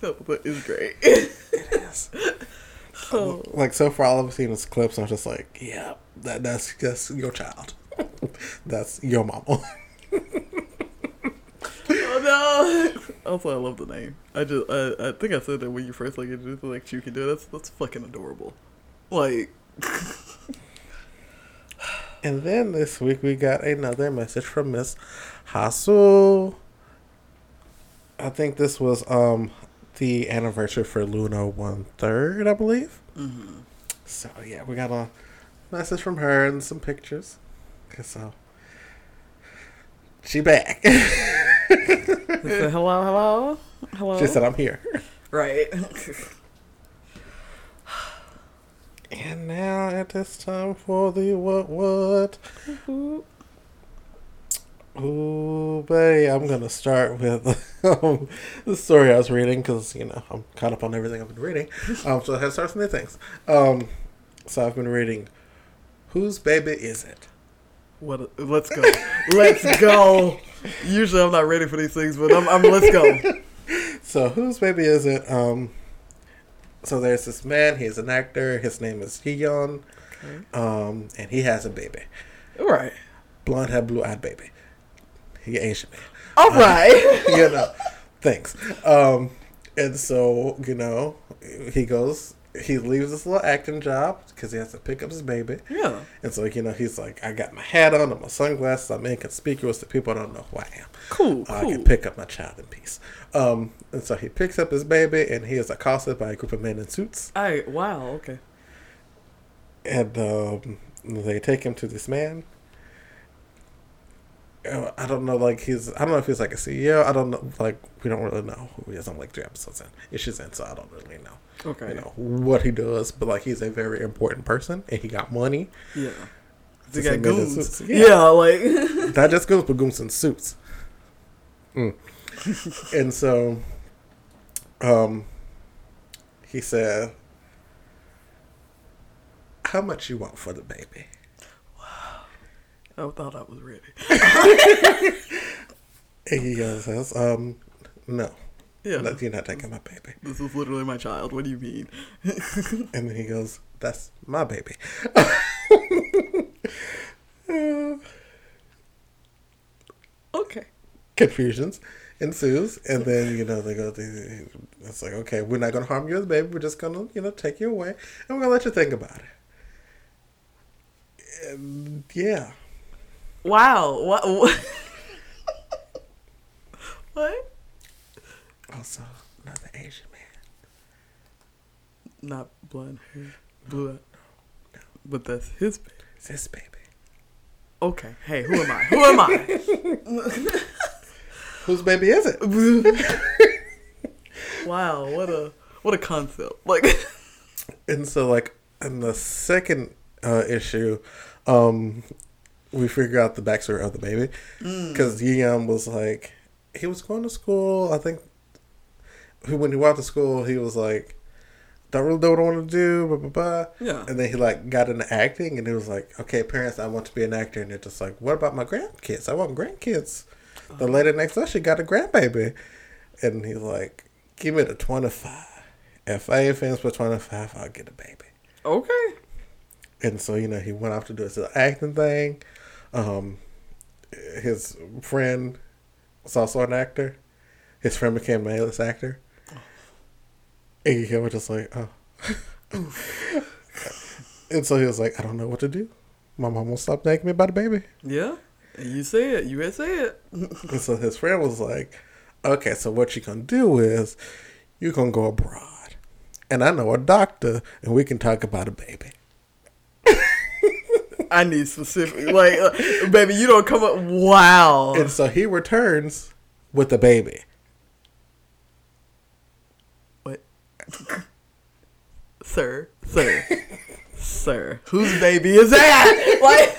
But it's great. it is. Oh, like so far all I've seen is clips and I'm just like, yeah, that that's that's your child. that's your mama. oh no! Also, I love the name. I just, I, I think I said that when you first like introduced like you can do it. That's that's fucking adorable. Like, and then this week we got another message from Miss HaSeul. I think this was um the anniversary for LOONA one third, I believe. mhm. So yeah, we got a message from her and some pictures. So she back. Hello, hello, hello. she said I'm here. right. And now it is time for the what what. Ooh, buddy, I'm gonna start with um, the story I was reading because you know I'm caught up on everything I've been reading. Um, so I had to start some new things. Um, so I've been reading. Whose baby is it? What? A, let's go. Let's go. Usually I'm not ready for these things, but I'm. I'm let's go. So whose baby is it? Um, so there's this man. He's an actor. His name is Yeon. Um, and he has a baby, All right. blonde hair, blue eyed baby. He Asian man. All right. you know, thanks. Um, and so you know, he goes he leaves this little acting job because he has to pick up his baby. Yeah. And so, you know, he's like, I got my hat on and my sunglasses. I'm inconspicuous. The people I don't know who I am. Cool. I cool. can pick up my child in peace. Um, and so he picks up his baby and he is accosted by a group of men in suits. I wow. Okay. And um, they take him to this man. I don't know, like he's. I don't know if he's like a CEO. I don't know, like we don't really know who he is. I'm like three episodes in, issues in, so I don't really know, Okay. you know, what he does. But like he's a very important person, and he got money. Yeah. The got same men in goons. suits. Yeah. like. Not just goons, but goons in suits. Mm. and so, um, he said, "How much you want for the baby?" I thought I was ready. He goes, um, no, Yeah. no, you're not taking my baby. This is literally my child. What do you mean? And then he goes, that's my baby. Okay. Confusions ensues, and then you know they go. They, it's like, okay, we're not gonna harm you as a baby. We're just gonna, you know, take you away, and we're gonna let you think about it. And yeah, Wow. What? what? also another Asian man. Not blonde hair. Blue. But that's his baby. It's his baby. Okay. Hey, who am I? Who am I? Whose baby is it? wow. What a what a concept. Like. And so, like in the second uh, issue, um, we figure out the backstory of the baby mm. because Yam was like, he was going to school. I think when he went to school, he was like, don't really know what I want to do. Blah, blah, blah. Yeah. And then he like got into acting, and he was like, okay, parents, I want to be an actor. And they're just like, what about my grandkids? I want grandkids. The oh. lady next door, she got a grandbaby, and he's like, give me the twenty five. If I ain't finished with twenty five, I'll get a baby. Okay. And so, you know, he went off to do his acting thing. Um, his friend was also an actor. His friend became an A-list actor. And he was just like, oh. and so he was like, I don't know what to do. My mom won't stop nagging me about a baby. Yeah. You say it. You say it. And so his friend was like, okay, so what you gonna do is you're gonna go abroad. And I know a doctor, and we can talk about a baby. I need specific. Like, uh, baby, you don't come up. Wow. And so he returns with the baby. What? sir, sir, sir. Whose baby is that? Like,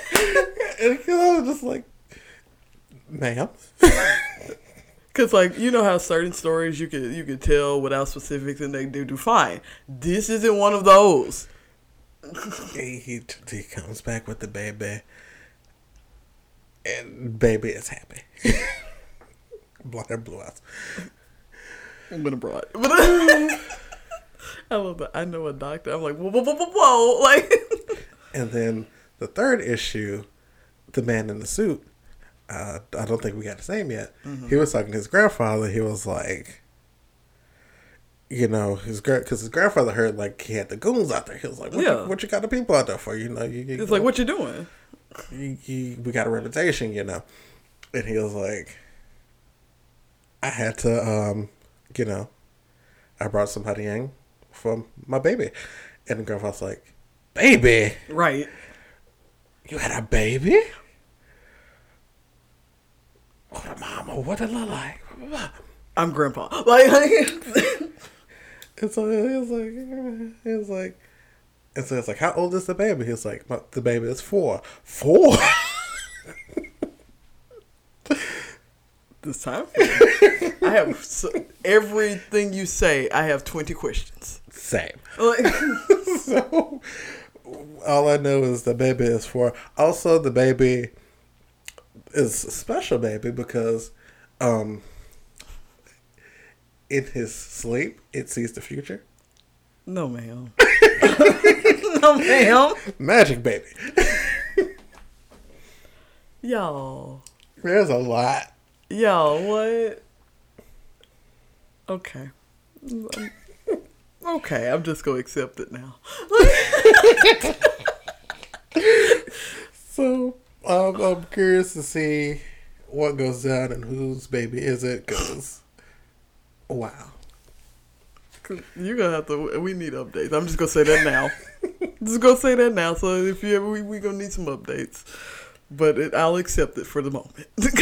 And I was just like, ma'am. cause like you know how certain stories you could you could tell without specifics and they do do fine. This isn't one of those. He, he, he comes back with the baby. And baby is happy. Blonde eyes. I'm gonna broad. I love that. I know a doctor. I'm like, whoa, whoa, whoa, whoa, whoa. Like, And then the third issue, the man in the suit. Uh, I don't think we got the name yet. He was talking to his grandfather. He was like, you know, his because his grandfather heard like he had the goons out there. He was like, what, Yeah. you, what you got the people out there for? You know, you, you it's like, what you doing? you, you, we got a reputation, you know. And he was like, I had to, um, you know, I brought somebody in for my baby. And the grandfather's like, baby? Right. You had a baby? Oh, the mama, what it look like? I'm grandpa. Like, And so he was like, he was like, and so it's like, how old is the baby? He was like, "My- the baby is four. Four? this time. I have so, everything you say. I have 20 questions. Same. Like, so all I know is the baby is four. Also, the baby is a special baby because um, in his sleep, it sees the future. no, ma'am. no, ma'am. Magic baby. Y'all. There's a lot. Y'all, what? Okay. Okay, I'm just gonna accept it now. So um, I'm curious to see what goes down and whose baby is it. Cause wow, You're gonna have to. We need updates. I'm just gonna say that now. just gonna say that now. So if you ever, we we gonna need some updates, but it, I'll accept it for the moment.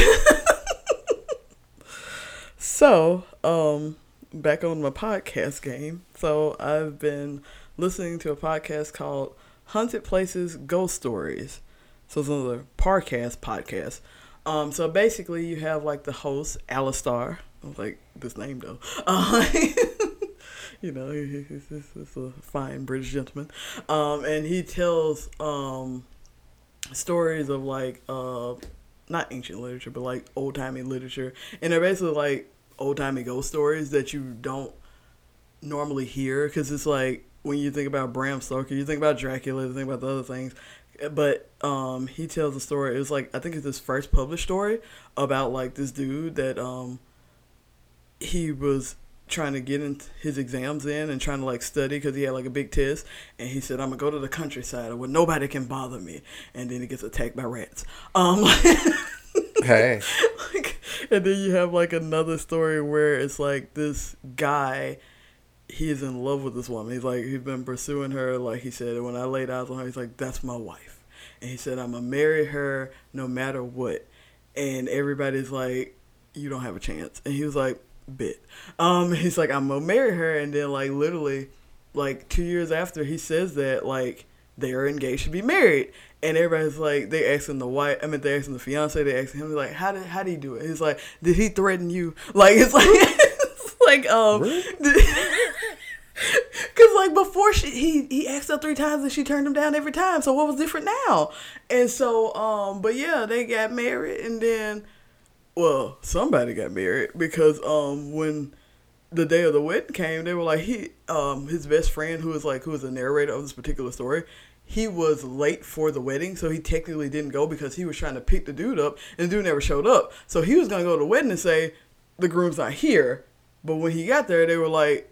so, um, back on my podcast game. So I've been listening to a podcast called Haunted Places Ghost Stories. So it's another Parcast podcast. Um, so basically, you have like the host, Alastair. Was like this name though. Uh, you know, he's, he's, he's a fine British gentleman. Um, and he tells um, stories of like, uh, not ancient literature, but like old timey literature. And they're basically like old timey ghost stories that you don't normally hear because it's like when you think about Bram Stoker, you think about Dracula, you think about the other things. But um, he tells a story. It was like I think it's his first published story about like this dude that um, he was trying to get in his exams in and trying to like study because he had like a big test. And he said i'm gonna go to the countryside where nobody can bother me. And then he gets attacked by rats. Um hey, like, and then you have like another story where it's like this guy he is in love with this woman. He's like he's been pursuing her. Like he said when i laid eyes on her he's like that's my wife. And he said i'm gonna marry her no matter what. And everybody's like you don't have a chance. And he was like bit. Um he's like i'm gonna marry her. And then like literally like two years after he says that like they are engaged to be married. And everybody's like they asking the wife i mean they asking the fiance they asking him like how did how did he do it? He's like did he threaten you? Like it's like it's like um Cause like before she he he asked her three times and she turned him down every time. So what was different now? And so um but yeah, they got married and then well, somebody got married because um when the day of the wedding came, they were like he um his best friend who was like who was the narrator of this particular story, he was late for the wedding, so he technically didn't go because he was trying to pick the dude up and the dude never showed up. So he was gonna go to the wedding and say the groom's not here. But when he got there, they were like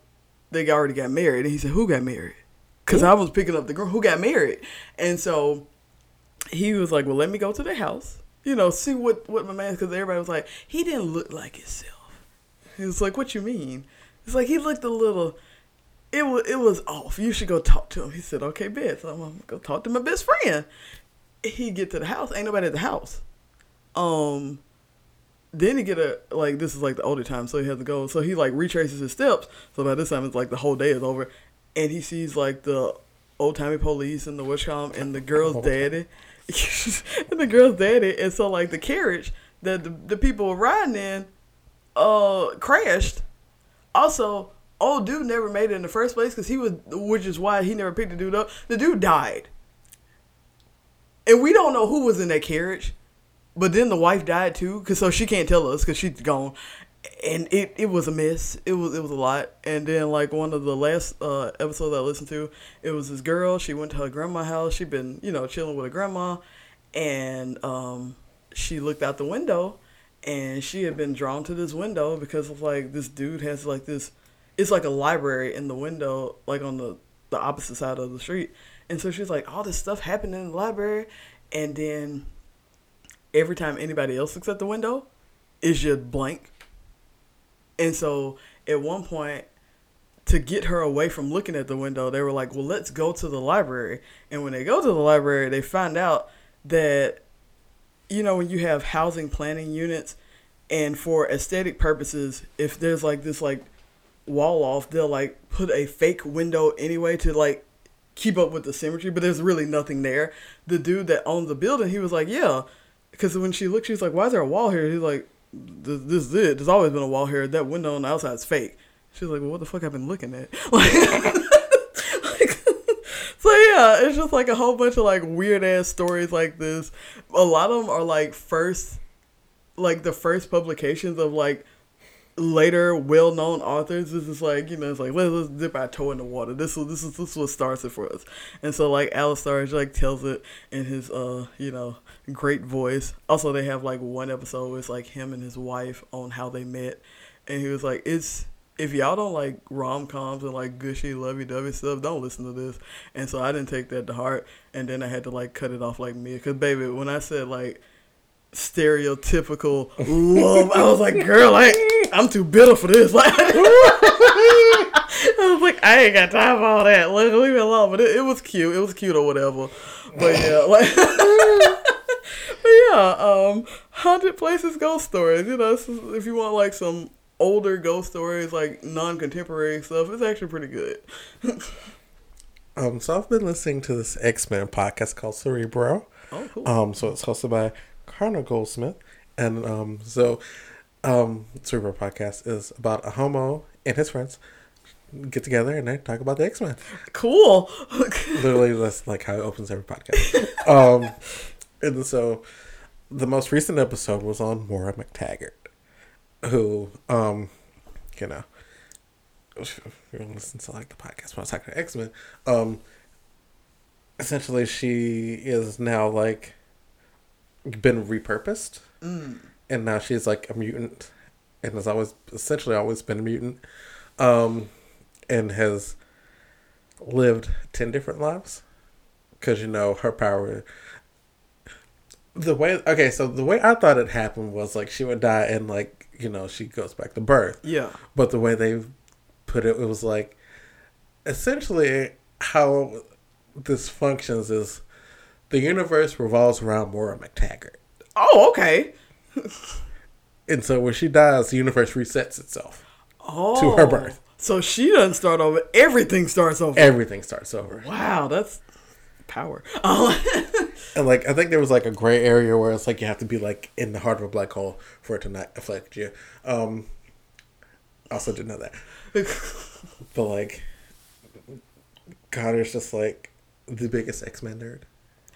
they already got married. And he said, Who got married? Because I was picking up the girl who got married. And so he was like, Well, let me go to the house, you know, see what, what my man, because everybody was like, He didn't look like himself. He was like, What you mean? It's like he looked a little. It was it was off. You should go talk to him. He said, "Okay, bet." So I'm gonna go talk to my best friend. He get to the house. Ain't nobody at the house. Um, then he get a like this is like the older time, so he has to go. So he like retraces his steps. So by this time it's like the whole day is over, and he sees like the old timey police and the witch column and the girl's daddy, and the girl's daddy, and so like the carriage that the, the people were riding in, uh, crashed. Also, old dude never made it in the first place because he was, which is why he never picked the dude up. The dude died, and we don't know who was in that carriage. But then the wife died too, cause so she can't tell us because she's gone, and it, it was a mess. It was it was a lot. And then like one of the last uh, episodes I listened to, it was this girl. She went to her grandma's house. She'd been you know chilling with her grandma, and um, she looked out the window, and she had been drawn to this window because of like this dude has like this. It's like a library in the window, like on the the opposite side of the street. And so she's like, all this stuff happened in the library, and then every time anybody else looks at the window, it's just blank. And so at one point, to get her away from looking at the window, they were like, well, let's go to the library. And when they go to the library, they find out that, you know, when you have housing planning units, and for aesthetic purposes, if there's like this like wall off, they'll like put a fake window anyway to like keep up with the symmetry, but there's really nothing there. The dude that owns the building, he was like, yeah, because when she looked, she's like, why is there a wall here? He's like, this, this is it. There's always been a wall here. That window on the outside is fake. She's like, well, what the fuck I've been looking at? Like, so yeah, it's just like a whole bunch of like weird ass stories like this. A lot of them are like first, like the first publications of like later well-known authors this is like you know it's like let's, let's dip our toe in the water. This is this is this what starts it for us. And so like Alastair like tells it in his uh you know great voice. Also they have like one episode where it's like him and his wife on how they met. And he was like it's if y'all don't like rom coms and like gushy lovey dovey stuff, don't listen to this. And so I didn't take that to heart, and then I had to like cut it off like me. Cause baby, when I said like stereotypical love, I was like, girl, I I'm too bitter for this. Like. I was like, I ain't got time for all that. Like, leave me alone. But it, it was cute. It was cute or whatever. But yeah, like, but yeah, um, haunted places ghost stories. You know, if you want like some older ghost stories, like non-contemporary stuff, it's actually pretty good. um, so I've been listening to this X Men podcast called Cerebro. Oh, cool. Um, so it's hosted by Connor Goldsmith, and um, so um, Cerebro podcast is about a homo and his friends get together and they talk about the X Men. Cool. Literally, that's like how it opens every podcast. um, and so the most recent episode was on Moira MacTaggert, who, um, you know, you're listening to like the podcast when I was talking to X Men, um, essentially she is now like been repurposed, mm. and now she's like a mutant, and has always essentially always been a mutant. Um, and has lived 10 different lives because you know her power the way okay so the way i thought it happened was like she would die and like you know she goes back to birth yeah but the way they put it it was like essentially how this functions is the universe revolves around Moira MacTaggert. Oh, okay. and so when she dies, the universe resets itself oh. to her birth. So she doesn't start over. Everything starts over. Everything starts over. Wow, that's power. and like I think there was like a gray area where it's like you have to be like in the heart of a black hole for it to not affect you. Um also didn't know that. but like Connor's just like the biggest X Men nerd.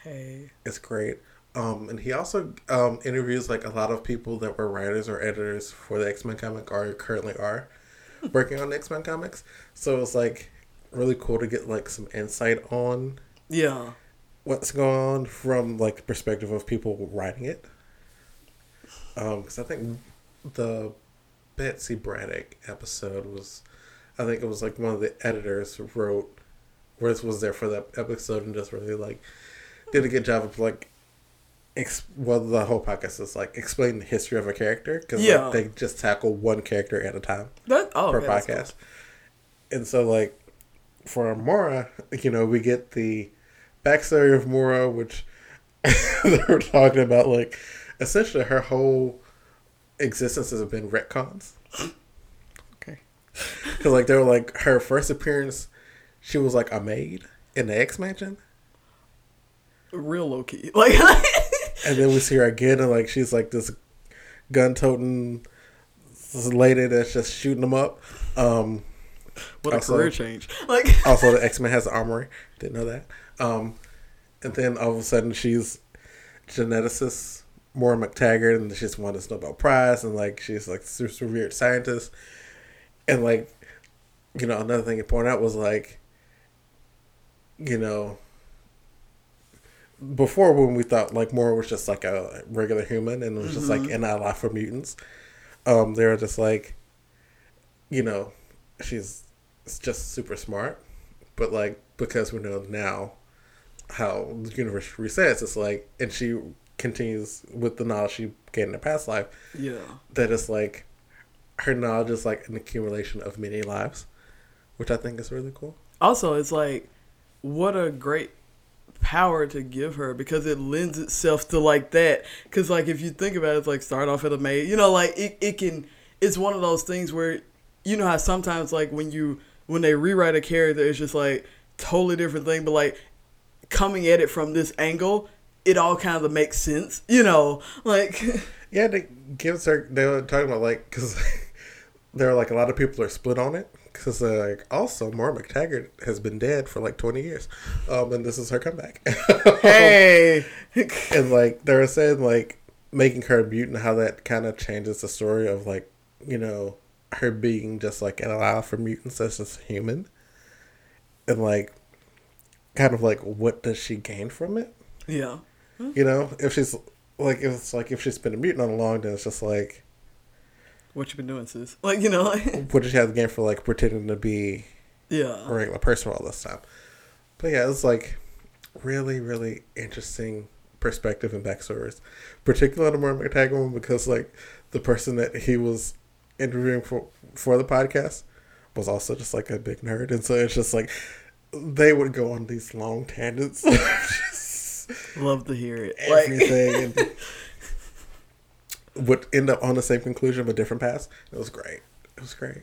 Hey. It's great. Um, and he also um, interviews like a lot of people that were writers or editors for the X Men comic or currently are working on X Men comics. So it's like really cool to get like some insight on yeah what's going on from like the perspective of people writing it. Um, because I think the Betsy Braddock episode was, I think it was like one of the editors wrote, Worth was there for that episode and just really like did a good job of like ex- well the whole podcast is like explain the history of a character because yeah. like, they just tackle one character at a time that, oh, per okay, podcast cool. and so like for Moira you know we get the backstory of Moira which they were talking about like essentially her whole existence has been retcons okay because like they were like her first appearance she was like a maid in the X Mansion real low key like and then we see her again, and like she's like this gun toting lady that's just shooting them up. Um, what a also, career change! Like also, the X Men has armory. Didn't know that. Um, and then all of a sudden, she's geneticist Moira MacTaggert, and she's won this Nobel Prize, and like she's like super revered scientist. And like, you know, another thing to point out was like, you know, before when we thought like Moira was just like a regular human and it was mm-hmm. just like mm-hmm. an ally for mutants. Um, they were just like, you know, she's just super smart, but like because we know now how the universe resets, it's like, and she continues with the knowledge she gained in her past life. Yeah, that it's like her knowledge is like an accumulation of many lives, which I think is really cool. Also, it's like what a great power to give her because it lends itself to like that. Because like if you think about it, it's like start off at a maid, you know, like it, it can. It's one of those things where you know how sometimes like when you when they rewrite a character, it's just like totally different thing, but like coming at it from this angle, it all kind of makes sense, you know, like. Yeah, they gives her. They were talking about like because there are like a lot of people are split on it because uh, like also Moira MacTaggert has been dead for like twenty years, um, and this is her comeback. hey, and like they were saying, like making her a mutant, how that kind of changes the story of like you know her being just like an ally for mutants as just human, and like kind of like what does she gain from it? Yeah, you know if she's like if it's like if she's been a mutant all long, then it's just like What you been doing, sis? Like you know, like What did you have the game for like pretending to be yeah. a regular person all this time? But yeah, it's like really, really interesting perspective and backstories, particularly the Moira MacTaggert one because like the person that he was interviewing for for the podcast was also just like a big nerd, and so it's just like they would go on these long tangents, just Love to hear it. Like, everything, and would end up on the same conclusion but different paths. It was great. It was great.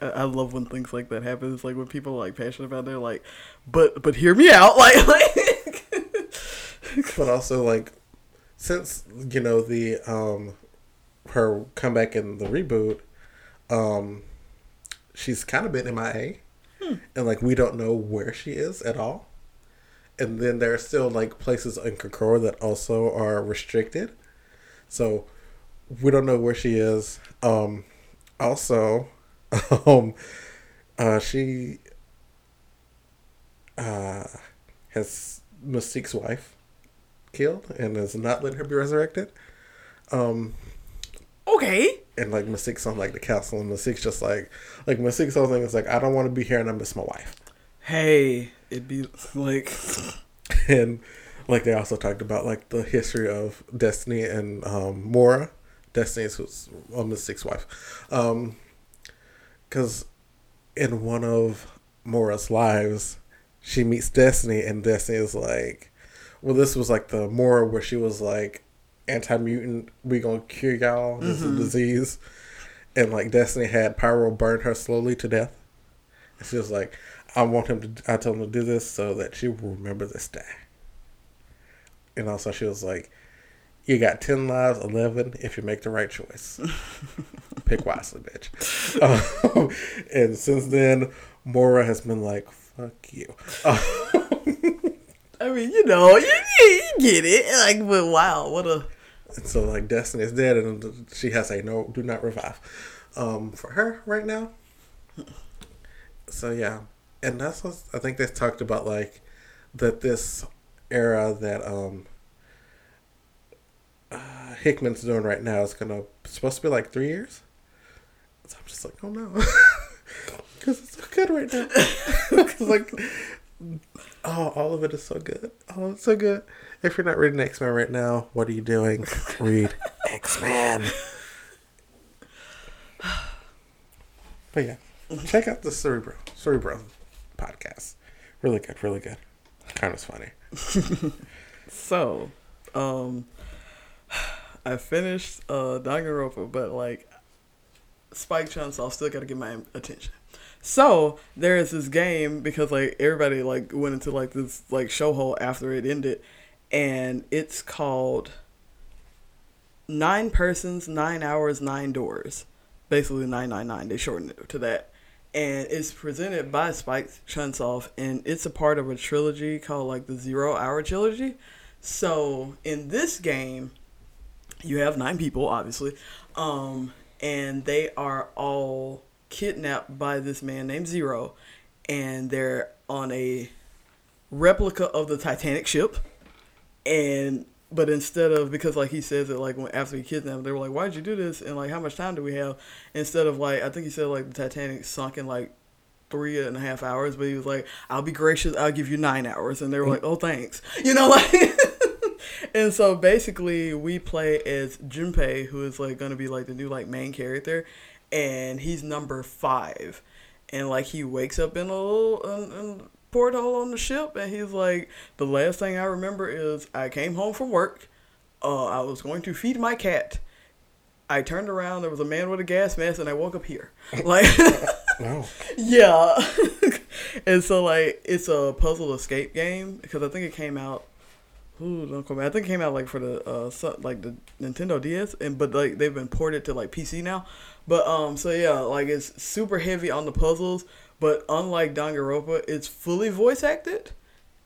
I love when things like that happen. It's like when people are like passionate about, it, they're like, but but hear me out, like like. but also like since you know the um her comeback in the reboot um she's kind of been in MIA and like we don't know where she is at all and then there are still like places in Krakoa that also are restricted so we don't know where she is um also um uh she uh has Mystique's wife killed and is not letting her be resurrected. Um, okay. and like Mystique's on like the castle, and Mystique's just like, like Mystique's whole thing is like, I don't want to be here, and I miss my wife. Hey, it'd be like And like they also talked about like the history of Destiny and um, Moira. Destiny's who's the sixth wife, um, because in one of Moira's lives, she meets Destiny, and Destiny is like, well, this was like the Moira where she was like anti mutant. We gonna cure y'all. This is a disease, and like Destiny had Pyro burn her slowly to death. And she was like, I want him to. I told him to do this so that she will remember this day. And also, she was like, "You got ten lives, eleven if you make the right choice. Pick wisely, bitch." Um, and since then, Moira has been like, "Fuck you." I mean, you know, you, you get it. Like, but wow, what a And so like Destiny is dead, and she has a no, do not revive, um, for her right now. So yeah, and that's what I think they talked about like that this era that um uh, Hickman's doing right now is gonna supposed to be like three years. So I'm just like, oh no, because it's so good right now. 'Cause, like, oh, all of it is so good. Oh, it's so good. If you're not reading X Men right now, what are you doing? Read X Men. But yeah, check out the Cerebro Cerebro podcast. Really good, really good. Kind of funny. So, um, I finished uh Danganronpa, but like Spike Chunsoft still got to get my attention. So there is this game because like everybody like went into like this like show hole after it ended, and it's called Nine Persons, Nine Hours, Nine Doors. Basically nine nine nine. They shortened it to that. And it's presented by Spike Chunsoft, and it's a part of a trilogy called like the Zero Hour Trilogy. So in this game, you have nine people, obviously, um, and they are all kidnapped by this man named Zero, and they're on a replica of the Titanic ship, and but instead of because like he says it like when after he kidnapped, they were like, "Why'd you do this?" and like, "How much time do we have?" Instead of like, I think he said like the Titanic sunk in like three and a half hours, but he was like, "I'll be gracious, I'll give you nine hours," and they were like, "Oh, thanks," you know, like. and so basically, we play as Junpei, who is like gonna be like the new like main character, and he's number five, and like he wakes up in a little in, in porthole on the ship, and he's like, the last thing I remember is I came home from work, uh, I was going to feed my cat. I turned around, there was a man with a gas mask, and I woke up here. Like, yeah. and so, like, it's a puzzle escape game because I think it came out. Ooh, don't quote me. I think it came out like for the uh, like the Nintendo DS, and but like they've been ported to like PC now. But um, so yeah, like it's super heavy on the puzzles, but unlike Danganronpa, it's fully voice acted.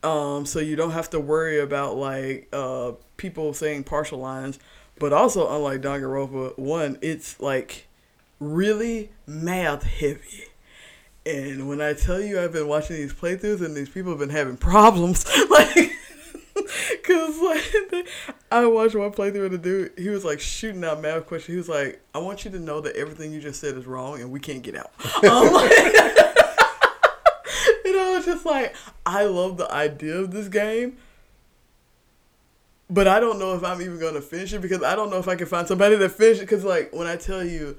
Um, so you don't have to worry about like uh people saying partial lines. But also, unlike Danganronpa, one, it's like really math heavy. And when I tell you I've been watching these playthroughs and these people have been having problems, like Cause like I watched one playthrough of the dude. He was like shooting out math questions. He was like, "I want you to know that everything you just said is wrong, and we can't get out." Um, like, was just like, I love the idea of this game, but I don't know if I'm even gonna finish it because I don't know if I can find somebody to finish it. Cause like when I tell you,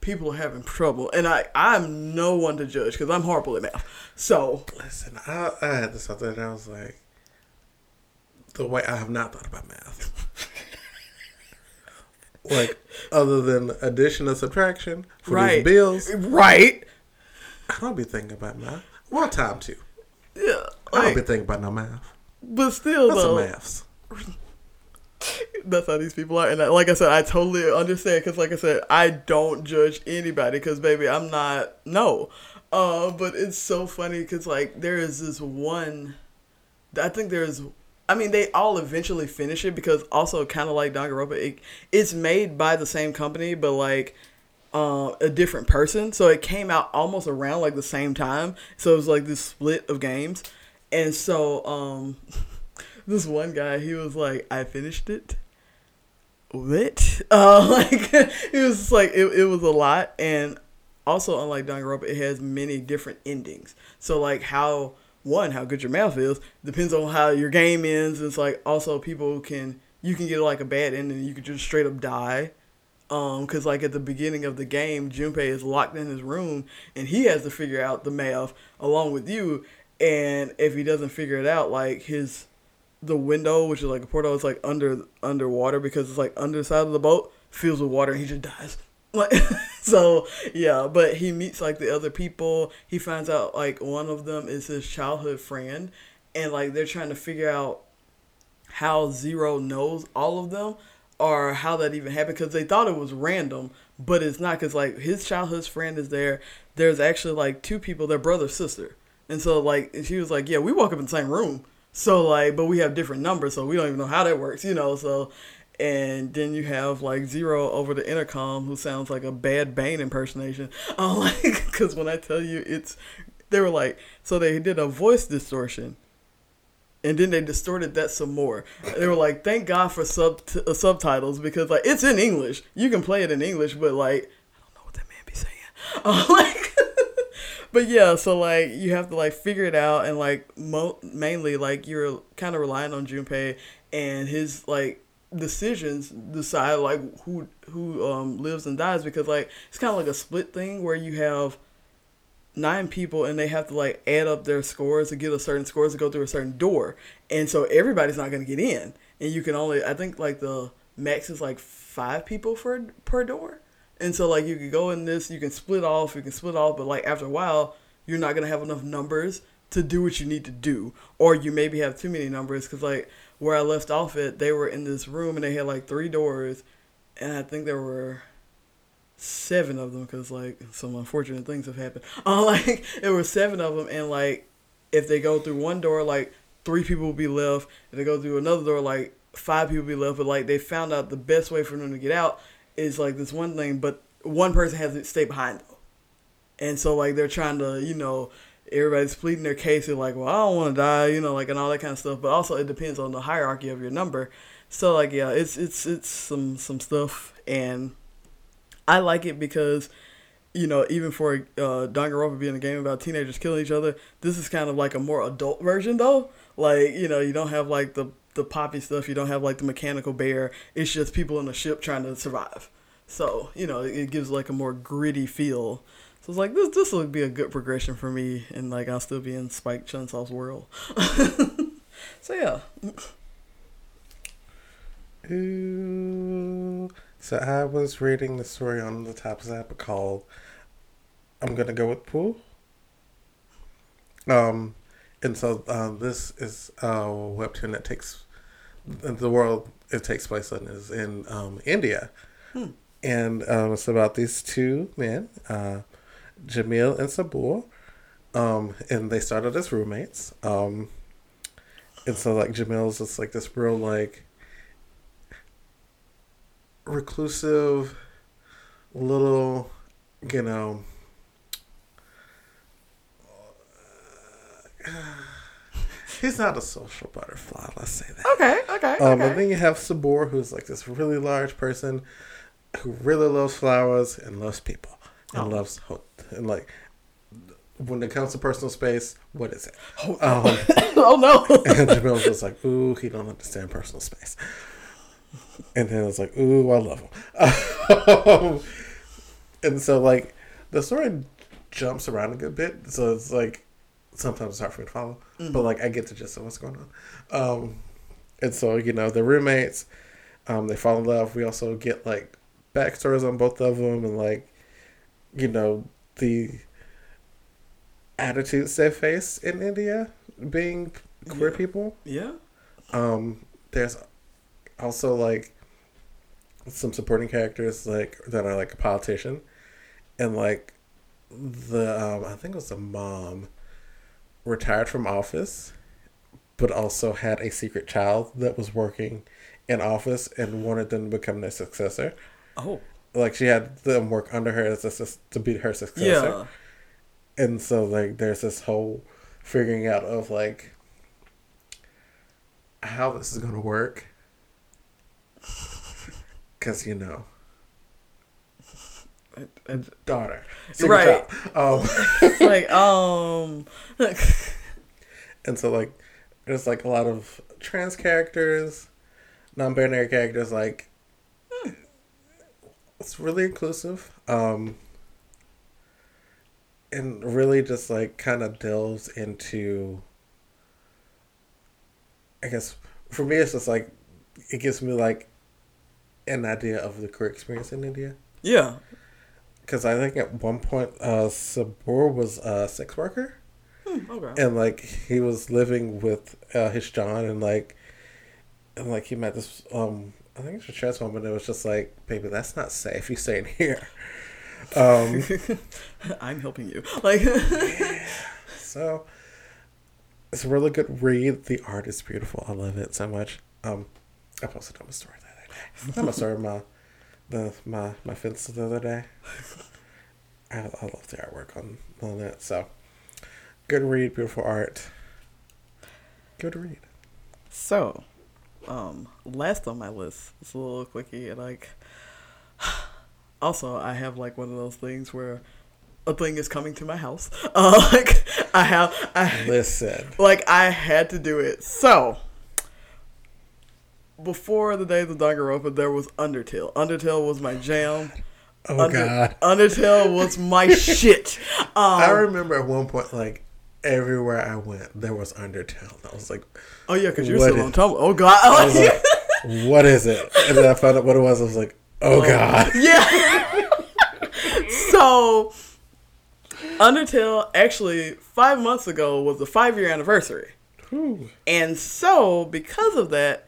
people are having trouble, and I I'm no one to judge because I'm horrible at math. So Listen, I, I had this other and I was like, the way I have not thought about math. like, other than addition and subtraction for right, these bills, right, I don't be thinking about math. Well, time to. yeah, I don't like, be thinking about no math. but still That's though. some maths. That's how these people are, and I, like I said, I totally understand because, like I said, I don't judge anybody because, baby, I'm not no. Uh, but it's so funny because, like, there is this one. I think there's. I mean, they all eventually finish it because also kind of like Danganronpa, it, it's made by the same company, but like uh, a different person. So it came out almost around like the same time. So it was like this split of games, and so um. this one guy, he was like, I finished it. What? Uh, like, he was like, it, it was a lot. And also, unlike Danganronpa, it has many different endings. So, like, how, one, how good your math is, depends on how your game ends. It's like, also, people can, you can get like a bad ending, you could just straight up die. Um, cause like at the beginning of the game, Junpei is locked in his room and he has to figure out the math along with you. And if he doesn't figure it out, like his the window, which is like a portal, is like under underwater because it's like underside of the boat fills with water and he just dies. Like so, yeah. But he meets like the other people. He finds out like one of them is his childhood friend, and like they're trying to figure out how Zero knows all of them or how that even happened because they thought it was random, but it's not because like his childhood friend is there. There's actually like two people, their brother sister, and so like she was like, yeah, we woke up in the same room. So like, but we have different numbers, so we don't even know how that works, you know. So, and then you have like Zero over the intercom, who sounds like a bad Bane impersonation. Um, like, because when I tell you, it's they were like, so they did a voice distortion, and then they distorted that some more. They were like, thank God for sub uh, subtitles because like it's in English, you can play it in English, but like I don't know what that man be saying. Um, like but yeah, so like you have to like figure it out, and like mo- mainly like you're kind of relying on Junpei and his like decisions decide like who who um lives and dies because like it's kind of like a split thing where you have nine people and they have to like add up their scores to get a certain scores to go through a certain door. And so everybody's not going to get in. And you can only i think like the max is like five people for per door. And so like you can go in this, you can split off, you can split off, but like after a while, you're not gonna have enough numbers to do what you need to do, or you maybe have too many numbers because like where I left off at, they were in this room and they had like three doors, and I think there were seven of them because like some unfortunate things have happened. Uh, like there were seven of them, and like if they go through one door, like three people will be left. If they go through another door, like five people will be left. But like they found out the best way for them to get out is like this one thing, but one person has to stay behind them. And so like they're trying to, you know, everybody's pleading their case. They're like, well, I don't want to die, you know, like and all that kind of stuff. But also it depends on the hierarchy of your number. So like yeah, it's it's it's some some stuff, and I like it because. You know, even for uh, Danganronpa being a game about teenagers killing each other, this is kind of like a more adult version, though. Like, you know, you don't have like the the poppy stuff. You don't have like the mechanical bear. It's just people in a ship trying to survive. So you know, it gives like a more gritty feel. So it's like this. This would be a good progression for me, and like I'll still be in Spike Chunsoft's world. so yeah. Ooh. So I was reading the story on the Tapas app called "I'm Gonna Go with Pool." Um, and so uh, this is a webtoon that takes the world it takes place in is in um, India, Hmm. and um, it's about these two men, uh, Jamil and Sabur, um, and they started as roommates. Um, and so like Jamil's just like this real like reclusive little, you know. he's not a social butterfly. Let's say that. Okay, okay, Um, okay. and then you have Sabur, who's like this really large person who really loves flowers and loves people and Oh. loves and like when it comes to personal space, what is it? Oh, Um, oh no. and Jamil's just like, ooh, he don't understand personal space. And then it's like, ooh, I love him. and so like the story jumps around a good bit, so it's like sometimes it's hard for me to follow, but like I get the gist of what's going on. Um, and so you know the roommates, um, they fall in love. We also get like backstories on both of them, and like you know the attitudes they face in India being queer Yeah. people. yeah. Um, there's also like some supporting characters like that are like a politician, and like the um, I think it was the mom retired from office, but also had a secret child that was working in office and wanted them to become their successor. Oh. Like she had them work under her as a, to be her successor Yeah. and so like there's this whole figuring out of like how this is going to work because you know. Daughter. Right. um like um and so like there's like a lot of trans characters non-binary characters like it's really inclusive um and really just like kind of delves into i guess for me it's just like it gives me like an idea of the queer experience in india yeah. because i think at one point uh sabur was a sex worker Hmm, okay. and like he was living with uh, his John, and like, and like he met this um I think it's a trans woman. It was just like, baby, that's not safe. You staying here. Um, I'm helping you. Like so it's a really good read. The art is beautiful. I love it so much. Um, I posted on my story the other day. Not my my the my my fence the other day. I I love the artwork on on that. So good read, beautiful art. Good read. So, um, last on my list, it's a little quickie, and like, also I have like one of those things where a thing is coming to my house. Uh, like I have, I Listen. like I had to do it. So, before the days of Danganronpa, there was Undertale. Undertale was my jam. Oh Under- God. Undertale was my shit. Um, I remember at one point, like everywhere I went, there was Undertale. I was like, oh yeah, because you're still is- on Tumblr. Oh god. I was like, what is it? And then I found out what it was. I was like, oh God. Yeah. so, Undertale actually five months ago was the five year anniversary, Whew. and so because of that,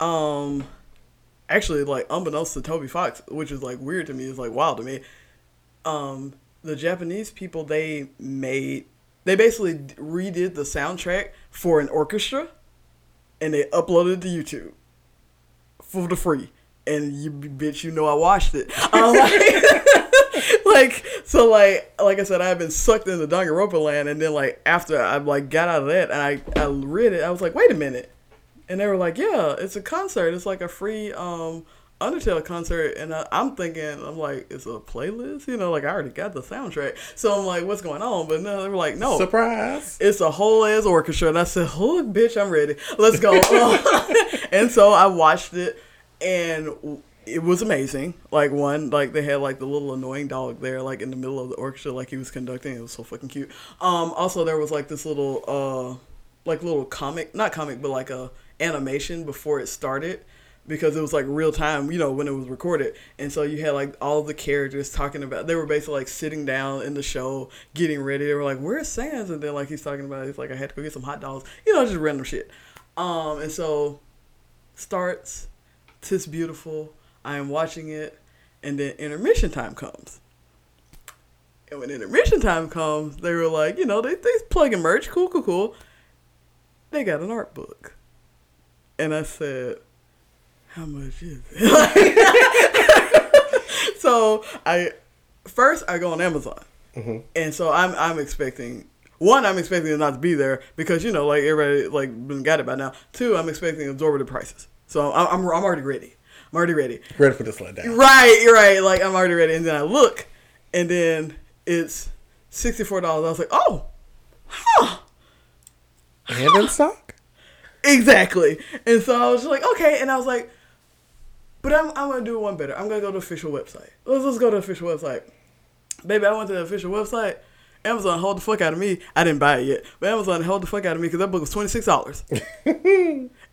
um, actually like unbeknownst to Toby Fox, which is like weird to me, is like wild to me. Um, the Japanese people they made they basically redid the soundtrack for an orchestra, and they uploaded it to YouTube for the free. And you bitch, you know I watched it. Um, like, like, so like like I said, I've been sucked into Danganronpa land, and then like after I like got out of that and I I read it, I was like, wait a minute, and they were like, yeah, it's a concert. It's like a free um Undertale concert, and I, I'm thinking, I'm like, it's a playlist, you know, like I already got the soundtrack, so I'm like, what's going on? But no, they were like, no, Surprise. it's a whole ass orchestra. And I said, oh, bitch, I'm ready. Let's go. and so I watched it, and it was amazing. Like, one, like, they had, like, the little annoying dog there, like, in the middle of the orchestra, like, he was conducting. It was so fucking cute. Um, also, there was, like, this little, uh, like, little comic, not comic, but, like, a animation before it started because it was like real time, you know, when it was recorded. And so you had like all the characters talking about they were basically like sitting down in the show, getting ready. They were like, Where's Sans? And then like he's talking about he's like, I had to go get some hot dogs. You know, just random shit. Um and so starts, tis beautiful, I am watching it, and then intermission time comes. And when intermission time comes, they were like, you know, they they plug plugging merch, cool, cool, cool. They got an art book. And I said, how much is it? so I first I go on Amazon, Mhm. and so I'm I'm expecting one, I'm expecting it not to be there because you know, like everybody like been got it by now. Two, I'm expecting absorbent prices, so I'm, I'm I'm already ready. I'm already ready. Ready for this letdown. Right, you're right. Like I'm already ready, and then I look, and then it's sixty four dollars. I was like, oh, huh, And in stock. Exactly. And so I was like, okay, and I was like, but I'm I'm gonna do one better. I'm gonna go to the official website. Let's let's go to the official website. Baby, I went to the official website. Amazon hold the fuck out of me. I didn't buy it yet, but Amazon held the fuck out of me because that book was twenty six dollars.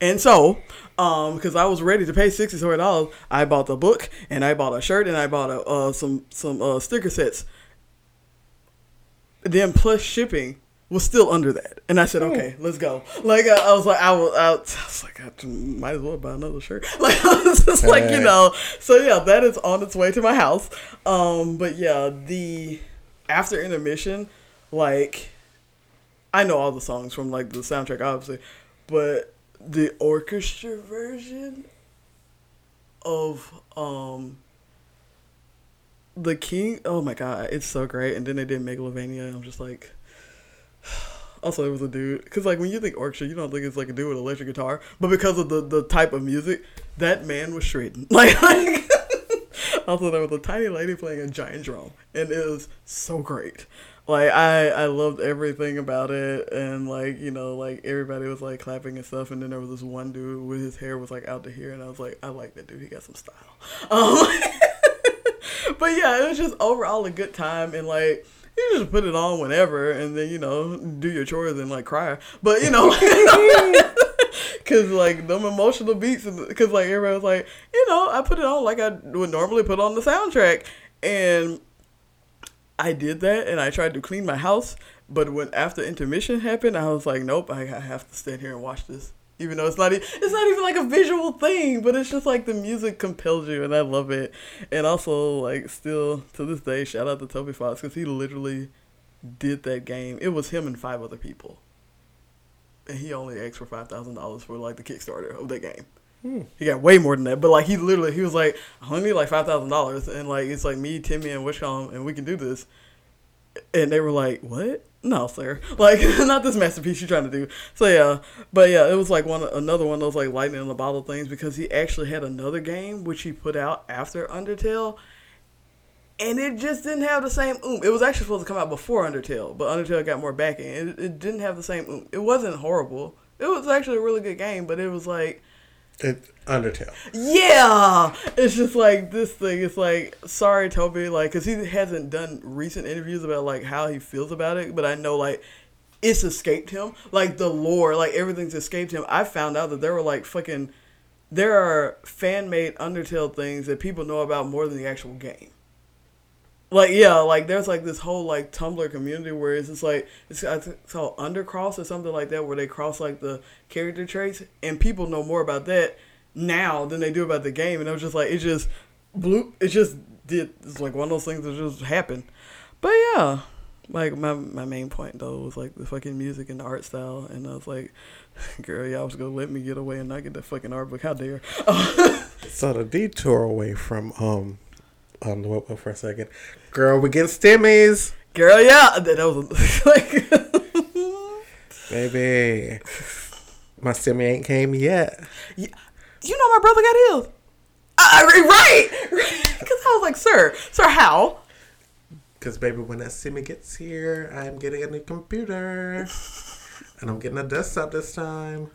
and so, um, because I was ready to pay sixty four dollars, I bought the book and I bought a shirt and I bought a uh, some some uh, sticker sets. Then plus shipping was still under that, and I said, okay, let's go. Like I, I was like, I was, I was like, I might as well buy another shirt. Like I was just like, you know. So yeah, that is on its way to my house. Um, but yeah, the after intermission, like I know all the songs from like the soundtrack, obviously, but the orchestra version of um the king oh my god it's so great and then they did megalovania and i'm just like also it was a dude. Because like when you think orchestra you don't think it's like a dude with electric guitar but because of the the type of music that man was shredding. Like, like also there was a tiny lady playing a giant drum and it was so great. Like i i loved everything about it and like you know like everybody was like clapping and stuff and then there was this one dude with his hair was like out to here and i was like i like that dude. He got some style. Um but yeah it was just overall a good time and like you just put it on whenever and then you know do your chores and like cry. But you know Cause like them emotional beats, cause like everybody was like, you know, I put it on like I would normally put on the soundtrack, and I did that, and I tried to clean my house, but when after intermission happened, I was like, nope, I, I have to stand here and watch this, even though it's not, e- it's not even like a visual thing, but it's just like the music compels you, and I love it, and also like still to this day, shout out to Toby Fox, cause he literally did that game. It was him and five other people and he only asked for five thousand dollars for like the Kickstarter of that game. Hmm. He got way more than that, but like he literally he was like, I only need like five thousand dollars, and like it's like me, Temmie, and Wishcom, and we can do this. And they were like, "What? No, sir. Like not this masterpiece you're trying to do." So yeah, but yeah, it was like one another one of those like lightning in the bottle things because he actually had another game which he put out after Undertale, and it just didn't have the same oomph. It was actually supposed to come out before Undertale, but Undertale got more backing. It, it didn't have the same oomph. It wasn't horrible. It was actually a really good game, but it was like, It Undertale. yeah, it's just like this thing. It's like, sorry, Toby, like, cause he hasn't done recent interviews about like how he feels about it, but I know like it's escaped him. Like the lore, like everything's escaped him. I found out that there were like fucking, there are fan made Undertale things that people know about more than the actual game like yeah, like there's like this whole like Tumblr community where it's just like it's, it's called Undercross or something like that where they cross like the character traits and people know more about that now than they do about the game and it was just like it just blew it just did it's like one of those things that just happened. But yeah. Like my my main point though was like the fucking music and the art style and I was like, girl, y'all was gonna let me get away and not get that fucking art book. How dare? So the detour away from um um the web for a second. Girl, we getting stimmies. girl, yeah, that was like Baby. My stimmy ain't came yet. Yeah. You know my brother got his. Uh, right, because I was like, sir, sir, how? Cause baby, when that stimmy gets here, I'm getting a new computer. And I'm getting a desktop this time.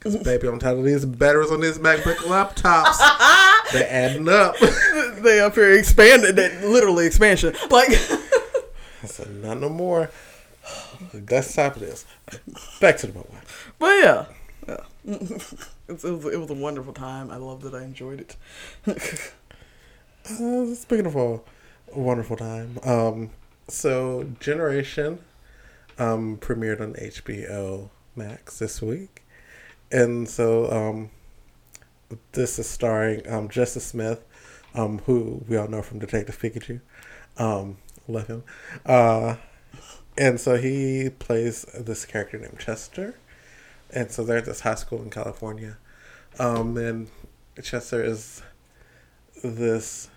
Cause baby, I'm tired of these batteries on these MacBook laptops. They're adding up. They up here expanded that literally expansion. Like, I said, not no more. That's top of this. Back to the mobile. but yeah, yeah. It, was, it was a wonderful time. I loved it. I enjoyed it. Uh, speaking of a wonderful time, um, so Generation um, premiered on HBO Max this week, and so um, this is starring um, Justice Smith, um, who we all know from Detective Pikachu. Um, love him. Uh, and so he plays this character named Chester, and so they're at this high school in California, um, and Chester is this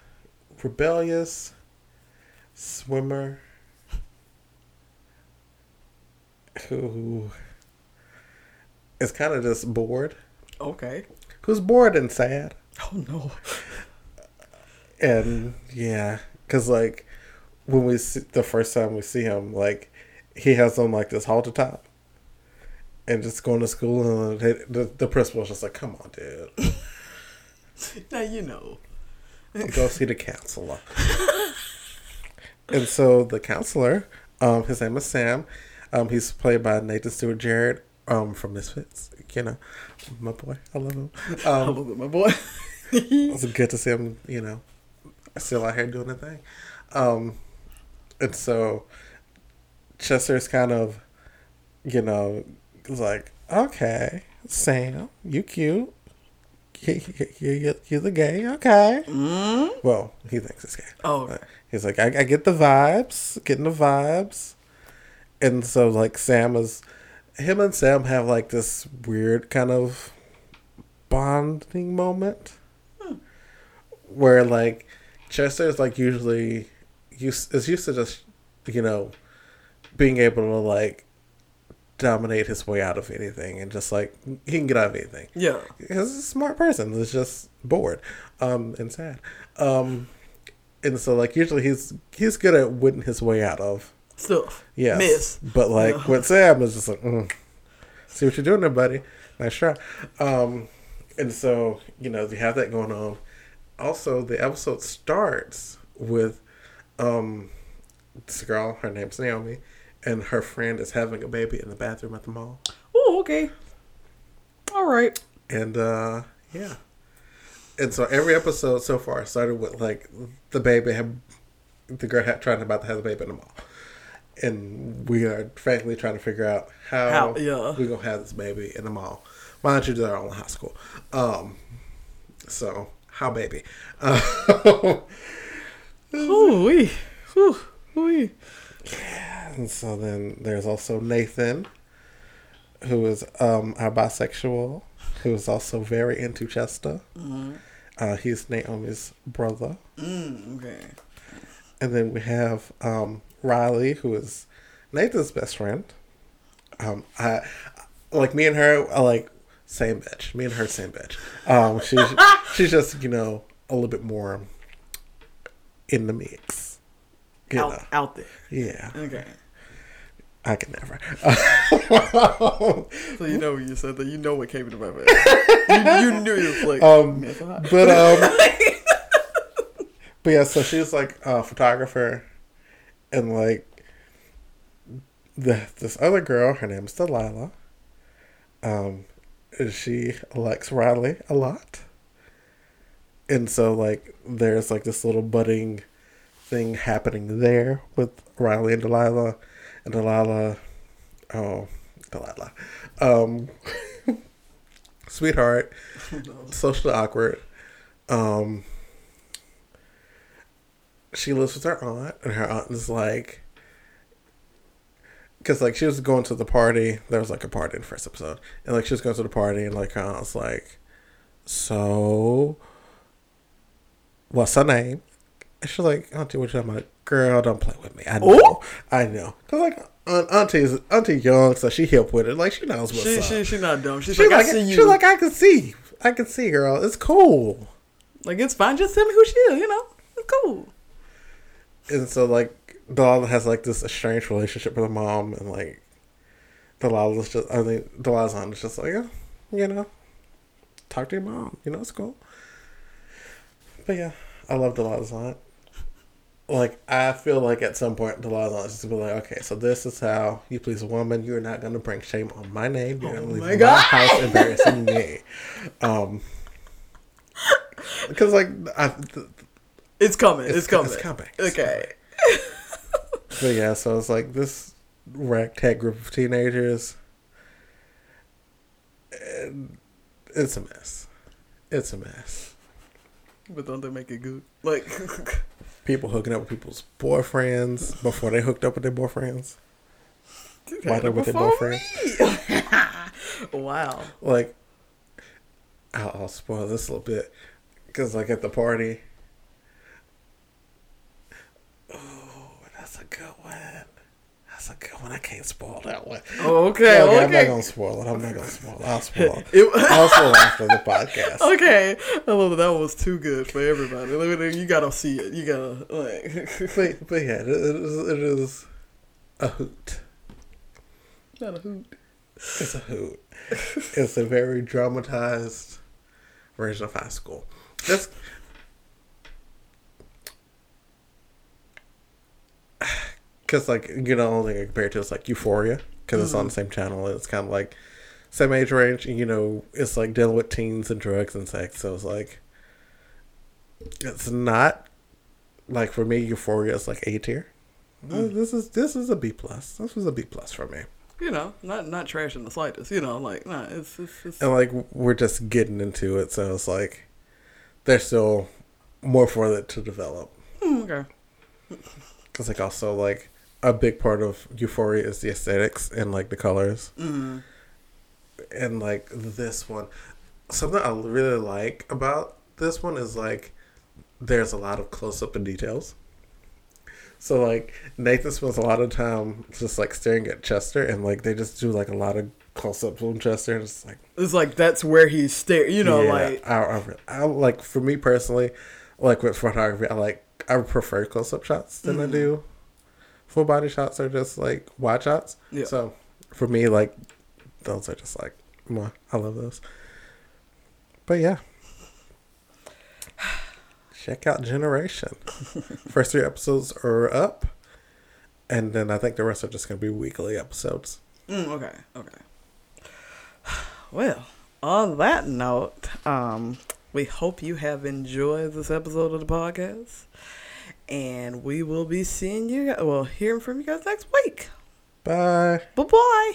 rebellious swimmer who is kind of just bored. Okay. Who's bored and sad. Oh no. And yeah, because like when we see the first time we see him, like he has on like this halter top and just going to school, and the, the, the principal's just like, "Come on, dude, Now you know. go see the counselor." and so the counselor, um, his name is Sam. Um, he's played by Nathan Stewart Jarrett, um, from Misfits. You know, my boy, I love him. I Um, love it, my boy. it's good to see him, you know, still out here doing the thing. Um, and so Chester's kind of, you know, like, okay, Sam, you cute. You, you, you, you're the gay, okay. mm? Well, he thinks it's gay. Oh, He's like, I, I get the vibes, getting the vibes. And so, like, Sam is, him and Sam have, like, this weird kind of bonding moment. Where, like, Chester is, like, usually used, is used to just, you know, being able to, like, dominate his way out of anything and just, like, he can get out of anything. Yeah. he's a smart person. That's just bored um and sad. Um and so like usually he's he's good at winning his way out of Stuff. Miss. but like Yeah. with sam is just like mm, see what you're doing there buddy nice try um and so you know you have that going on also the episode starts with um this girl her name's naomi and her friend is having a baby in the bathroom at the mall Oh, okay. All right. And uh yeah. And so every episode so far started with like the baby had the girl had trying about to have the baby in the mall. And we are frankly trying to figure out how, How- yeah. we're gonna have this baby in the mall. Mind you, they're all in high school. Um so how baby. Uh, Ooh wee. Ooh wee. and so then there's also Nathan, who is um our bisexual, who is also very into Chester. Uh, he's Naomi's brother. Mm, okay. And then we have um, Riley, who is Nathan's best friend. Um, I like me and her are like same bitch. Me and her same bitch. Um, she's she's just you know a little bit more in the mix. You know. Out, out there. Yeah, Okay. I can never. So you know you said that, you know what came into my head. you, you knew it was like, Um, man, so hot. but um, but yeah. So she's like a photographer, and like the this other girl, her name's Delilah. Um, she likes Riley a lot, and so like there's like this little budding thing happening there with Riley and Delilah, and Delilah, oh, Delilah, um, sweetheart, socially awkward. Um, she lives with her aunt, and her aunt is like, because like she was going to the party. There was like a party in the first episode, and like she was going to the party, and like her aunt was like, "So, what's her name?" And she's like, "Auntie, what you talking about?" Girl, don't play with me. I know, Ooh. I know. Cause like aunt, auntie's auntie young, so she hip with it. Like she knows what's she, up. she, she not dumb. She's She's like, like, I see you. she's like, I can see, I can see, girl. It's cool. like, it's fine. Just tell me who she is, you know? It's cool. And so like Delilah has like this estranged relationship with her mom, and like Delilah's just, I think Delilah's aunt is just like, yeah, you know, talk to your mom. You know, it's cool. But yeah, I love Delilah's aunt. Like I feel like at some point Delilah's aunt is just gonna be like, okay, so this is how you please a woman. You're not gonna bring shame on my name. You're Oh gonna leave my my, house embarrassing me. Um, because like I, It's coming. It's, It's- coming. it's coming. Okay. But yeah, so it's like this ragtag group of teenagers. It's a mess. It's a mess. But don't they make it good? Like, People hooking up with people's boyfriends before they hooked up with their boyfriends. Why they with their me. wow. Like, I'll, I'll spoil this a little bit. Because, like, at the party. Oh, that's a good one. That's was a good one. I can't spoil that one. Oh, okay, Okay, I'm not gonna spoil it. I'm not gonna spoil it. I'll spoil it. It- I'll spoil after the podcast. Okay, I love that. That was too good for everybody. Look at it, You gotta see it. You gotta like. But, but yeah, it, it, is, it is a hoot. Not a hoot. It's a hoot. it's a very dramatized version of high school. That's because like you know, only thing I compare it to is like Euphoria because it's on the same channel. It's kind of like same age range. and, You know, it's like dealing with teens and drugs and sex. So it's like it's not like for me. Euphoria is like A tier. Uh, This is this is a B plus. This was a B plus for me. You know, not not trash in the slightest. You know, like nah, it's it's, it's and like we're just getting into it, so it's like there's still more for it to develop. hmm, okay. Because like also like a big part of Euphoria is the aesthetics and like the colors, Mm. and like this one, something I really like about this one is like there's a lot of close up and details. So like Nathan spends a lot of time just like staring at Chester, and like they just do like a lot of close ups on Chester, and it's like. It's like that's where he's staring. You know, Yeah, like I, I, I like for me personally, like with photography, I like I prefer close up shots than I Mm. do full body shots are just like wide shots. Yeah. So for me, like those are just like mwah, I love those. But yeah. Check out Generation. First three episodes are up. And then I think the rest are just gonna be weekly episodes. Mm, okay, okay. Well, on that note, um, we hope you have enjoyed this episode of the podcast, and we will be seeing you, guys, well, hearing from you guys next week. Bye. Bye bye.